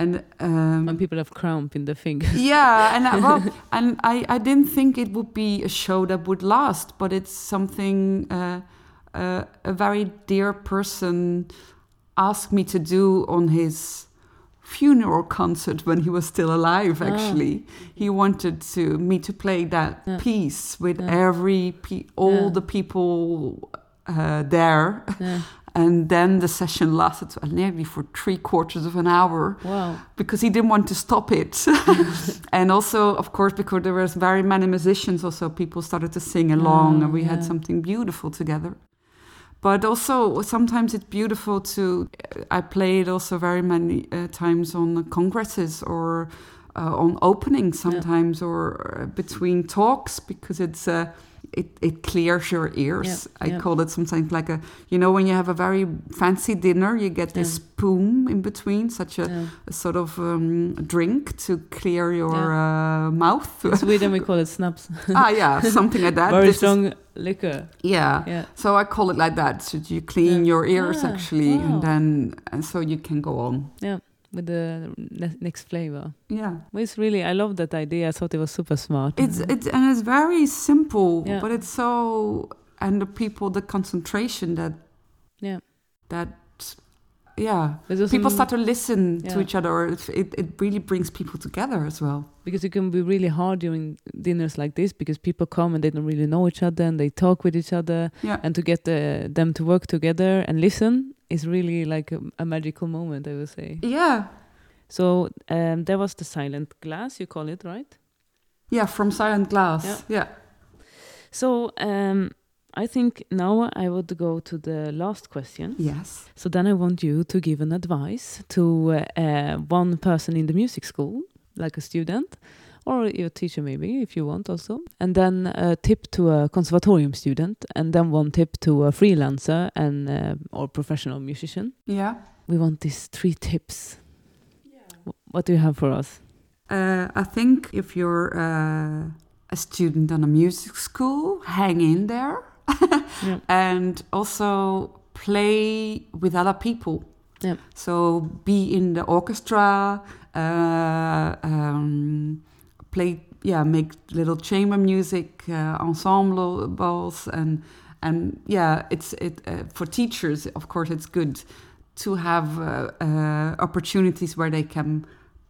And um, When people have cramp in the fingers. [laughs] yeah, and I, well, [laughs] and I, I didn't think it would be a show that would last, but it's something uh, uh, a very dear person asked me to do on his funeral concert when he was still alive. Ah. Actually, he wanted to me to play that Yeah. piece with Yeah. every pe- all Yeah. the people uh, there. [laughs] and then the session lasted nearly for three quarters of an hour Wow. because he didn't want to stop it. [laughs] and also, of course, because there was very many musicians, also people started to sing along, Oh, and we yeah. had something beautiful together. But also, sometimes it's beautiful to. I played also very many uh, times on congresses or uh, on openings sometimes or uh, between talks because it's. Uh, it, it clears your ears. Yeah, I yeah. call it sometimes like a, you know, when you have a very fancy dinner, you get this Yeah. spoon in between, such a, Yeah. a sort of um, drink to clear your uh, mouth. In Sweden we call it snaps. [laughs] ah, yeah, something like that. Very This is- strong liquor. yeah. Yeah. So I call it like that. So you clean Yeah. your ears Ah, actually, wow. and then and so you can go on. With the ne- next flavor. Yeah. Well, it's really I love that idea. I thought it was super smart. It's mm-hmm. it's and it's very simple, Yeah. but it's so and the people the concentration that Yeah. that yeah people start to listen to each other. It, it it really brings people together as well. because it can be really hard during dinners like this because people come and they don't really know each other and they talk with each other Yeah. and to get the, them to work together and listen is really like a, a magical moment i would say Yeah. so um, there was the silent glass you call it right Yeah, from Silent Glass. Yeah. Yeah. so um, i think now i would go to the last question Yes. so then i want you to give an advice to uh, uh, one person in the music school like a student or your teacher maybe if you want also and then a tip to a conservatorium student and then one tip to a freelancer and uh, or professional musician Yeah. we want these three tips Wh- what do you have for us Uh, I think if you're uh, a student on a music school, hang in there, [laughs] Yeah. and also play with other people. Yeah. So be in the orchestra, uh, um, play, yeah, make little chamber music, uh, ensembles, and and yeah, it's it uh, for teachers. Of course, it's good to have uh, uh, opportunities where they can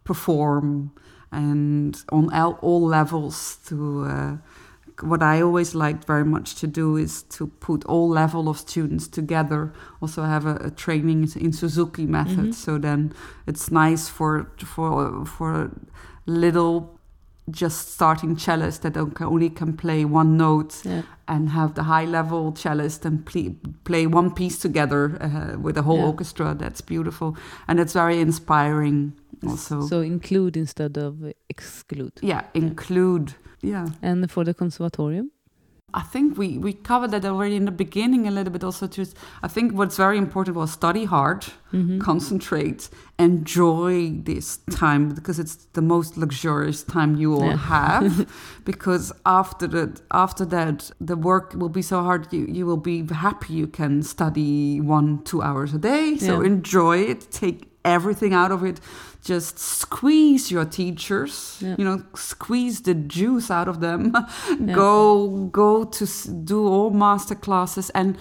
perform and on all, all levels to uh, what I always liked very much to do is to put all level of students together. Also have a, a training in Suzuki method. Mhm. So then it's nice for for for little just starting cellists that only can play one note yeah and have the high level cellist and play, play one piece together uh, with the whole Yeah. orchestra. That's beautiful and it's very inspiring. Also, so include instead of exclude yeah, include. Yeah, and for the conservatorium I think we we covered that already in the beginning a little bit. Also, just I think what's very important was study hard, Mhm. concentrate, enjoy this time because it's the most luxurious time you will Yeah. have. [laughs] because after that, after that, the work will be so hard. You you will be happy you can study one two hours a day. So Yeah. enjoy it. Take everything out of it. Just squeeze your teachers. Yeah. You know, squeeze the juice out of them. Yeah. [laughs] Go go to do all master classes and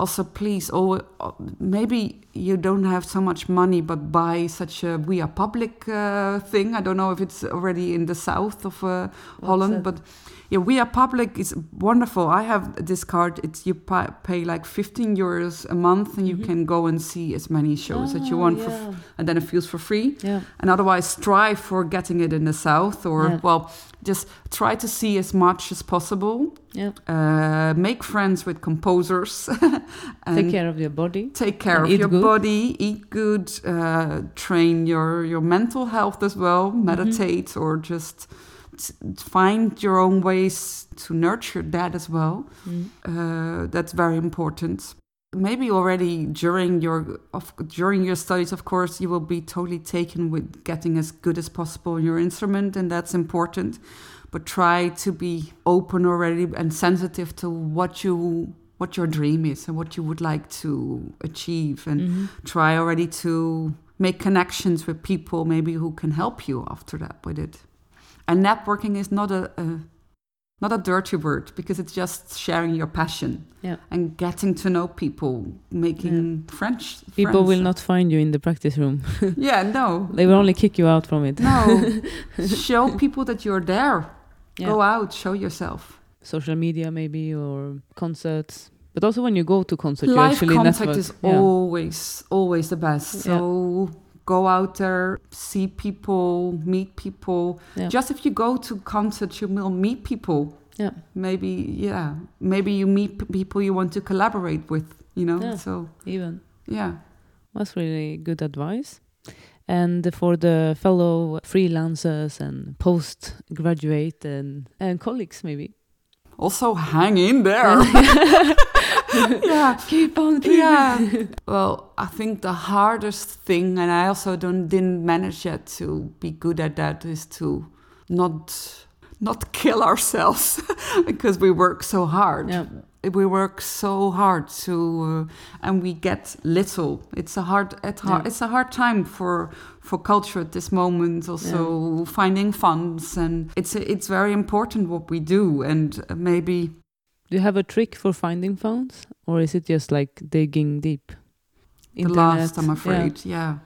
also please oh maybe you don't have so much money but buy such a we are public uh, thing i don't know if it's already in the south of uh, holland but yeah we are public It's wonderful i have this card it's you pay, like 15 euros a month and you Mhm. can go and see as many shows that you Ah, want for, yeah. f- and then it feels for free yeah and otherwise strive for getting it in the south or Yeah. well just try to see as much as possible yeah uh, make friends with composers [laughs] and take care of your body take care of your good. body eat good uh, train your your mental health as well Mm-hmm. meditate or just find your own ways to nurture that as well. Mm. uh, that's very important. Maybe already during your of, during your studies of course you will be totally taken with getting as good as possible in your instrument and that's important. But try to be open already and sensitive to what you what your dream is and what you would like to achieve. And Mhm. try already to make connections with people maybe who can help you after that with it and networking is not a, a not a dirty word because it's just sharing your passion Yeah. and getting to know people making French people friends. will not find you in the practice room [laughs] yeah no they will only kick you out from it no [laughs] show people that you're there Yeah. go out show yourself social media maybe or concerts but also when you go to concerts you live actually contact network. is yeah. always always the best so go out there see people meet people. Yeah. just if you go to concerts you will meet people. Yeah. maybe yeah. Maybe you meet p- people you want to collaborate with you know? Yeah. so even. yeah. That's really good advice. And for the fellow freelancers and postgraduate and, and colleagues maybe also hang in there. [laughs] [laughs] Yeah. Keep on dreaming. yeah. [laughs] well i think the hardest thing and i also don't didn't manage yet to be good at that is to not not kill ourselves because we work so hard. Yeah we work so hard to uh, and we get little it's a hard, hard Yeah. it's a hard time for for culture at this moment also finding funds and it's it's very important what we do and maybe Do you have a trick for finding funds, or is it just like digging deep? the last i'm afraid yeah.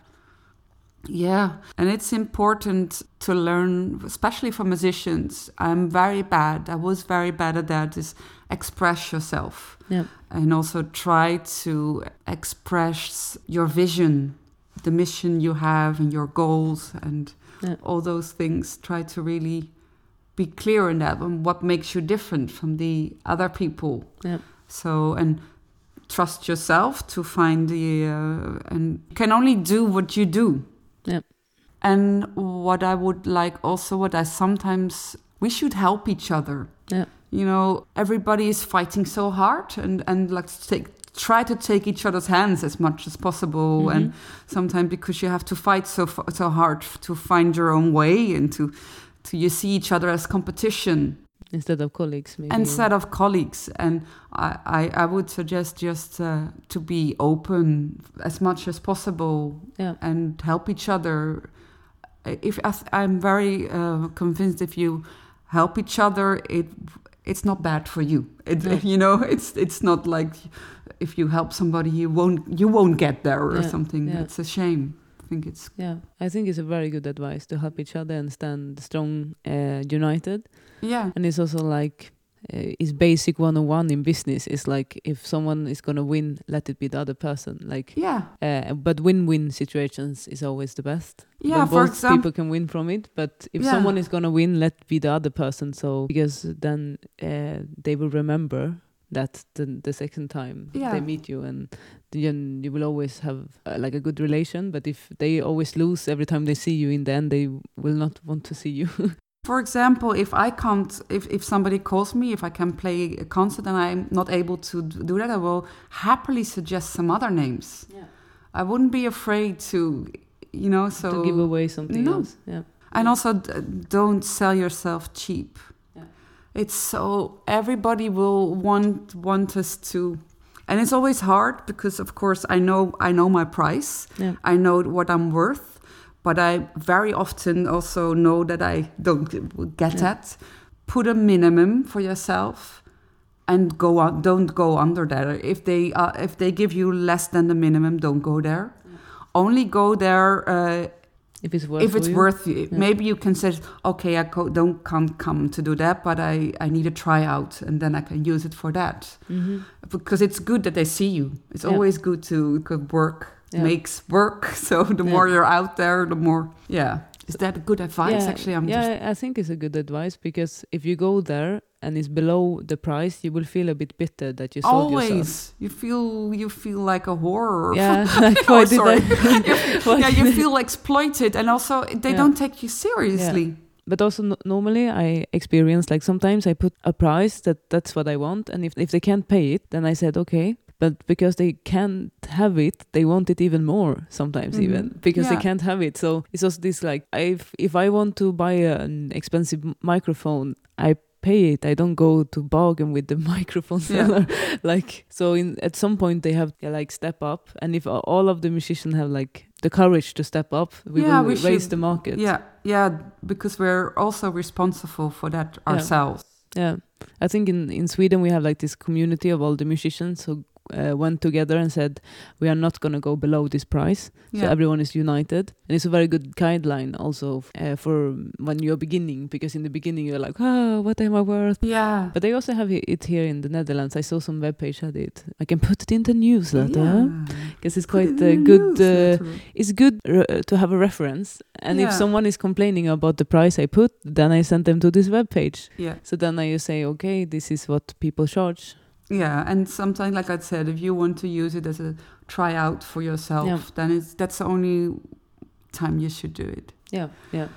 yeah and it's important to learn especially for musicians i'm very bad i was very bad at that is express yourself Yeah. and also try to express your vision the mission you have and your goals and Yeah. all those things try to really be clear in that and what makes you different from the other people Yeah. so and trust yourself to find the uh, and can only do what you do Yeah. and what i would like also what i sometimes we should help each other Yeah. You know everybody is fighting so hard and and like to take try to take each other's hands as much as possible and Mhm. sometimes because you have to fight so so hard to find your own way and to to you see each other as competition instead of colleagues, maybe. instead of colleagues and i i, I would suggest just uh, to be open as much as possible Yeah. and help each other if i'm very uh, convinced if you help each other it it's not bad for you. It, you know it's it's not like if you help somebody you won't you won't get there or Yeah, something. yeah. it's a shame. I think it's Yeah, I think it's a very good advice to help each other and stand strong, uh, united. yeah. And it's also like uh, it's basic 101 in business. It's like if someone is gonna win, let it be the other person. Like, yeah uh, but win-win situations is always the best. yeah when for example people can win from it. But if Yeah. someone is gonna win, let be the other person. So because then uh, they will remember that the the second time Yeah. they meet you, and then you will always have uh, like a good relation. But if they always lose every time they see you, in the end they will not want to see you. [laughs] For example, if I can't, if, if somebody calls me, if I can play a concert and I'm not able to do that, I will happily suggest some other names. Yeah. I wouldn't be afraid to, you know, so. to give away something No. else. Yeah. And also, d- don't sell yourself cheap. Yeah. It's so everybody will want want us to, and it's always hard because, of course, I know I know my price. Yeah. I know what I'm worth, but I very often also know that I don't get Yeah. that. Put a minimum for yourself, and go on. Don't go under there. If they uh, if they give you less than the minimum, don't go there. Only go there uh, If it's worth if it's you. worth you. Yeah. Maybe you can say, okay, I co- don't can't come to do that, but I I need a tryout, and then I can use it for that Mhm. because it's good that they see you. It's Yeah. always good to work Yeah. makes work. [laughs] So the Yeah. more you're out there, the more yeah. Is that good advice? Actually, I'm yeah, just I think it's a good advice because if you go there and it's below the price, you will feel a bit bitter that you sold yourself. always you feel you feel like a horror. Yeah, [laughs] [laughs] like Oh, why did sorry. I? why yeah, you feel exploited, and also they Yeah. don't take you seriously. But also no- normally I experience like sometimes I put a price that that's what I want, and if if they can't pay it, then I said okay. But because they can't have it, they want it even more sometimes, Mhm. even because Yeah. they can't have it. So it's also this like if if I want to buy an expensive microphone, I pay it. I don't go to bargain with the [laughs] microphone Yeah. seller. [laughs] like so, in at some point they have to like step up, and if all of the musicians have like the courage to step up, we Yeah, will we raise should- the market. Yeah, yeah, because we're also responsible for that Yeah. ourselves. Yeah, I think in in Sweden we have like this community of all the musicians who uh, went together and said we are not going to go below this price. So everyone is united, and it's a very good guideline also uh, for when you're beginning because in the beginning you're like, oh, what am I worth? Yeah. But they also have it here in the Netherlands. I saw some webpage had it. I can put it in the newsletter because it's quite uh, good. Uh, it's good uh, to have a reference. And Yeah. if someone is complaining about the price I put, then I send them to this webpage. yeah. So then I just say, okay, this is what people charge. Yeah, and sometimes, like I said, if you want to use it as a tryout for yourself, Yeah. then it's that's the only time you should do it. Yeah, yeah,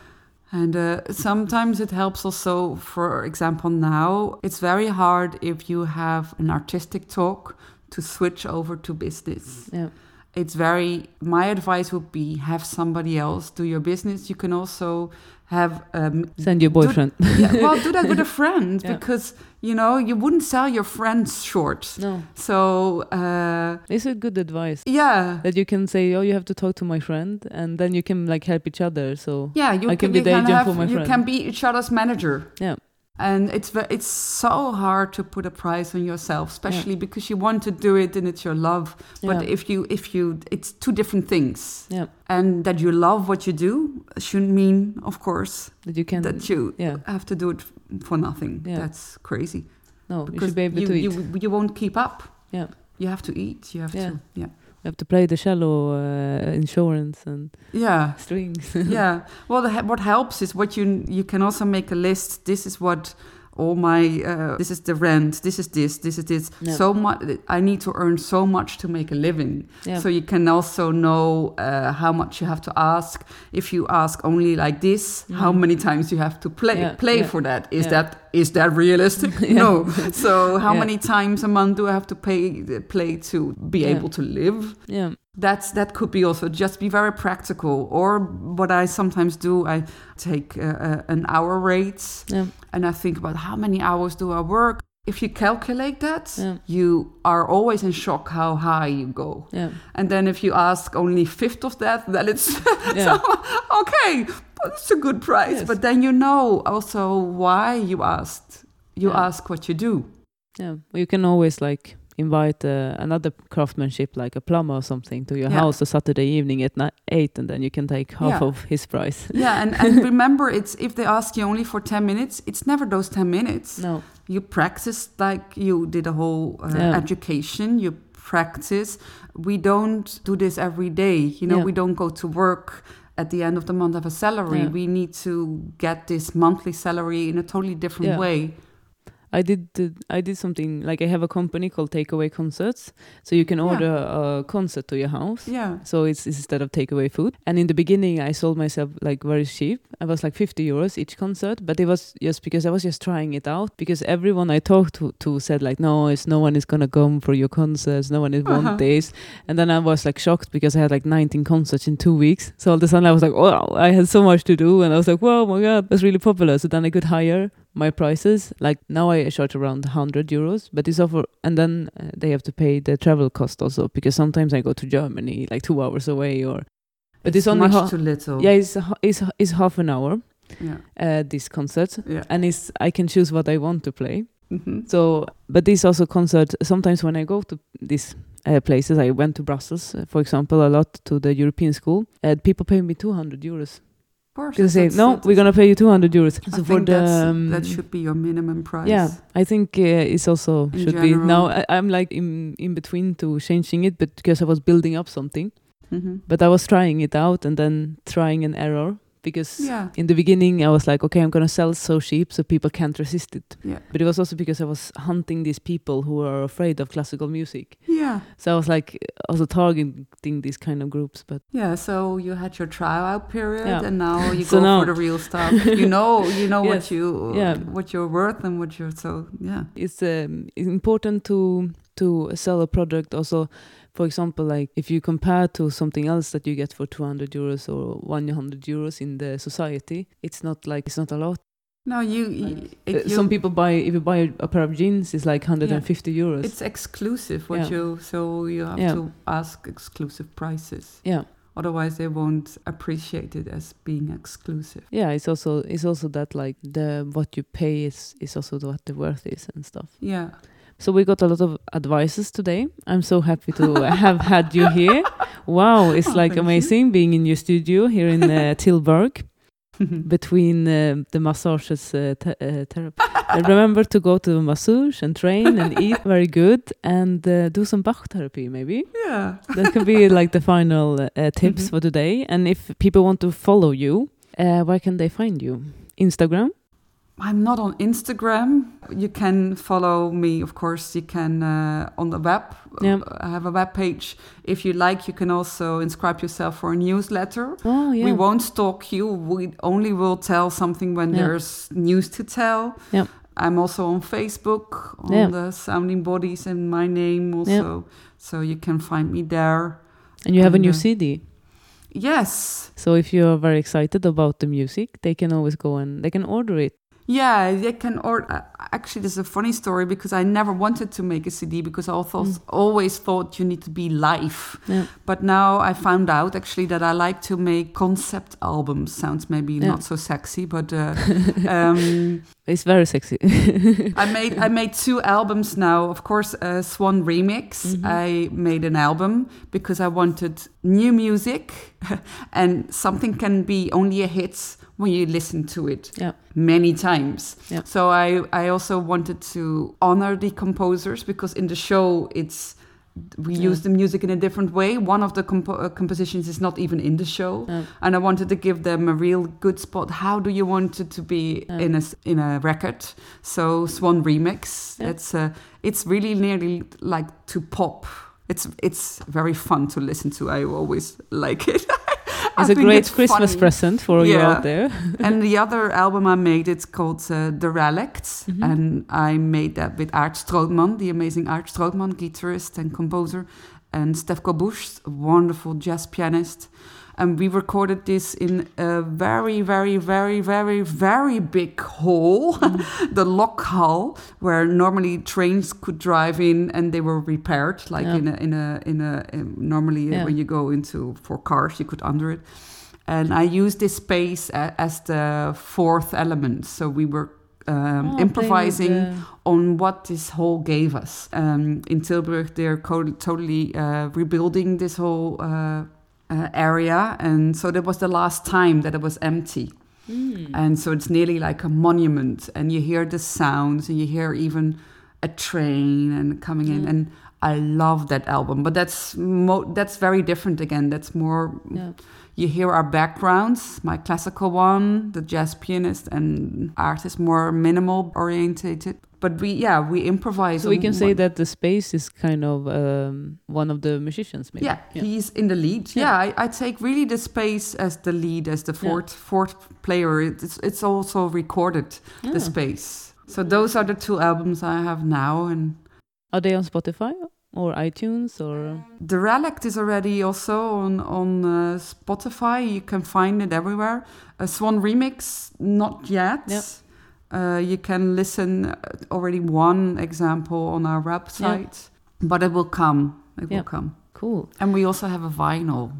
And uh, sometimes it helps also, for example, now it's very hard if you have an artistic talk to switch over to business. yeah, it's very. My advice would be have somebody else do your business. You can also have um, Send your boyfriend. [laughs] yeah, well, do that with a [laughs] friend Yeah. because you know you wouldn't sell your friends short. no, So uh, it's a good advice. yeah, That you can say, oh, you have to talk to my friend, and then you can like help each other. So yeah, you I can be you the agent have, for my you friend. can be each other's manager. yeah, And it's it's so hard to put a price on yourself, especially because you want to do it and it's your love. But Yeah. if you if you it's two different things. yeah, And that you love what you do shouldn't mean, of course, that you can. that you yeah, have to do it for nothing. Yeah. That's crazy. no, you Because should be able you, to eat. you, You you won't keep up. Yeah. You have to eat. You have Yeah. to. Yeah. You have to play the cello uh, insurance and Yeah. strings. [laughs] yeah. Well, the, what helps is what you you can also make a list. This is what all my uh, this is the rent. This is this. This is this. Yeah. So much. I need to earn so much to make a living. yeah, So you can also know uh, how much you have to ask. If you ask only like this, how Mhm. many times you have to play Yeah, play for that? Is that is that realistic? [laughs] No. [laughs] So how many times a month do I have to pay play to be able to live? yeah, that's that could be also just be very practical or what i sometimes do i take uh, uh, an hour rate yeah, and i think about how many hours do i work. If you calculate that Yeah. you are always in shock how high you go. Yeah, and then if you ask only fifth of that then it's [laughs] yeah, okay but it's a good price. Yes. but then you know also why you asked. You ask what you do. Yeah. You can always like invite uh, another craftsmanship, like a plumber or something, to your Yeah. house a Saturday evening at ni- eight, and then you can take half Yeah. of his price. [laughs] yeah and, and remember it's if they ask you only for 10 minutes it's never those 10 minutes No, you practice like you did a whole uh, Yeah. education you practice we don't do this every day you know we don't go to work at the end of the month have a salary we need to get this monthly salary in a totally different way I did the, I did something like I have a company called Takeaway Concerts, so you can Yeah. order a concert to your house. yeah So it's, it's instead of takeaway food. And in the beginning, I sold myself like very cheap. I was like 50 euros each concert, but it was just because I was just trying it out. Because everyone I talked to, to said like, no, it's no one is gonna come for your concerts. No one is Uh-huh. want this. And then I was like shocked because I had like 19 concerts in two weeks. So all of a sudden I was like, wow, I had so much to do, and I was like, whoa, my god, that's really popular. So then I could hire my prices. Like now I charge around 100 euros, but it's offer, and then uh, they have to pay the travel cost also because sometimes I go to Germany like two hours away or. But it's, only much too little yeah, it's it's it's half an hour. yeah Uh, this concert, yeah and it's I can choose what I want to play. Mm-hmm. So, but this also concert. Sometimes when I go to these uh, places, I went to Brussels, uh, for example, a lot to the European school. Uh, people pay me 200 euros. Of course They say, no, that's- we're gonna pay you 200 euros. I So for think the um, that should be your minimum price yeah, I think uh, it's also In should general. be now. I, I'm like in in between to changing it, but because I was building up something, Mhm. but I was trying it out and then trying an error because yeah in the beginning I was like, okay, I'm gonna sell so cheap so people can't resist it. yeah But it was also because I was hunting these people who are afraid of classical music. yeah So I was like also targeting these kind of groups. But Yeah, so you had your tryout period, Yeah. and now you [laughs] So go now- for the real stuff. you know, you know Yes. what you Yeah. what you're worth and what you're so yeah. it's um, important to to sell a product also. For example, like if you compare to something else that you get for 200 euros or 100 euros in the society, it's not like it's not a lot. No, you. Uh, you Some people buy if you buy a pair of jeans, it's like 150 euros. it's exclusive what Yeah. you so you have Yeah. to ask exclusive prices. yeah, Otherwise, they won't appreciate it as being exclusive. yeah. It's also it's also that like the what you pay is is also what the worth is and stuff. Yeah. So we got a lot of advices today. I'm so happy to [laughs] have had you here. Wow, [laughs] it's Oh, like thank you. amazing being in your studio here in uh, [laughs] Tilburg between uh, the massages uh, uh, therapy. Remember to go to the massage and train and eat very good and uh, do some Bach therapy maybe. yeah. That could be like the final uh, tips Mhm. for today. And if people want to follow you, uh, where can they find you? Instagram? I'm not on Instagram. You can follow me, of course. You can uh, on the web. Yeah. I have a web page. If you like, you can also inscribe yourself for a newsletter. Oh yeah. We won't stalk you. We only will tell something when Yeah. there's news to tell. Yeah. I'm also on Facebook on Yeah. the Sounding Bodies and my name also. So you can find me there. And you have a new uh, CD. Yes. So if you are very excited about the music, they can always go and they can order it. Yeah, they can. Or uh, actually, there's a funny story because I never wanted to make a CD because I also Mm. always thought you need to be live. Yeah. But now I found out actually that I like to make concept albums. Sounds maybe Yeah. not so sexy, but uh, [laughs] um, It's very sexy. I made I made two albums now. Of course, uh, Swan Remix. Mhm. I made an album because I wanted new music, [laughs] and something can be only a hit when you listen to it Yeah. many times. Yeah. So I I also wanted to honor the composers because in the show it's we Yeah. use the music in a different way. One of the compo- uh, compositions is not even in the show Yeah. and I wanted to give them a real good spot. How do you want it to be Yeah. in a in a record? So Swan remix. It's uh, it's really nearly like to pop. It's it's very fun to listen to. I always like it. [laughs] I It's a great it's Christmas funny. present for you out there. [laughs] and the other album I made, it's called uh, The Relicts. Mhm. And I made that with Aart Strootman, the amazing Aart Strootman, guitarist and composer, and Stefko Busch, a wonderful jazz pianist. And we recorded this in a very, very, very, very, very big hall, [laughs] the LocHal, where normally trains could drive in and they were repaired, like Yeah. in a in a in a um, normally Yeah. when you go into for cars, you could under it and I used this space as the fourth element. So we were um, Oh, improvising the- on what this hall gave us. Um, in Tilburg, they're totally uh, rebuilding this whole uh, uh, area, and so that was the last time that it was empty. Mm. And so it's nearly like a monument, and you hear the sounds, and you hear even a train and coming in, and I love that album. But that's mo- that's very different again. That's more yeah. you hear our backgrounds my classical one the jazz pianist and Aart is more minimal orientated but we yeah we improvise So we can say that the space is kind of um, one of the musicians, maybe. yeah, he's in the lead Yeah. yeah, I, I take really the space as the lead as the Yeah. fourth fourth player it's it's also recorded Yeah. the space so those are the two albums i have now and Are they on Spotify or iTunes or? The Relict is already also on on uh, Spotify. You can find it everywhere. A Swan Remix, not yet. Yep. Uh, you can listen uh, already one example on our website, but it will come. It will come. Cool. And we also have a vinyl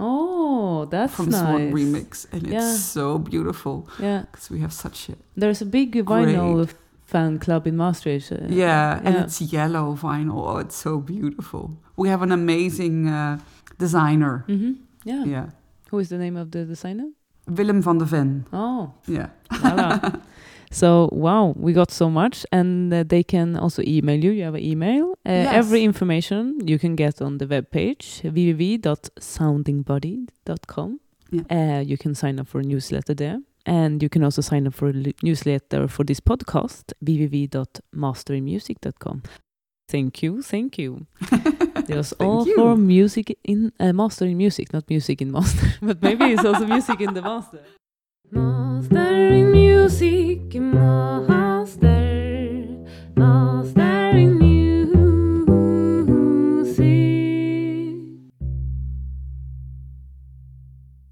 Oh, that's from nice. Swan Remix, and it's so beautiful Yeah, because we have such a there's a big vinyl Great. fan club in Maastricht. uh, yeah, and it's yellow vinyl. Oh, it's so beautiful. We have an amazing uh, designer. Mhm. Yeah. Yeah, Who is the name of the designer? Willem van de Ven. Oh, Yeah. voila. [laughs] so wow, we got so much, and uh, they can also email you. You have an email. Uh, Yes. Every information you can get on the webpage www.soundingbody.com. Yeah. Uh, you can sign up for a newsletter there. And you can also sign up for a newsletter for this podcast, www.masterinmusic.com. Thank you, thank you. [laughs] It was Thank all you. for music in uh, master in music, not music in master, [laughs] but maybe it's also music in the master. Mastering music, master, master in music.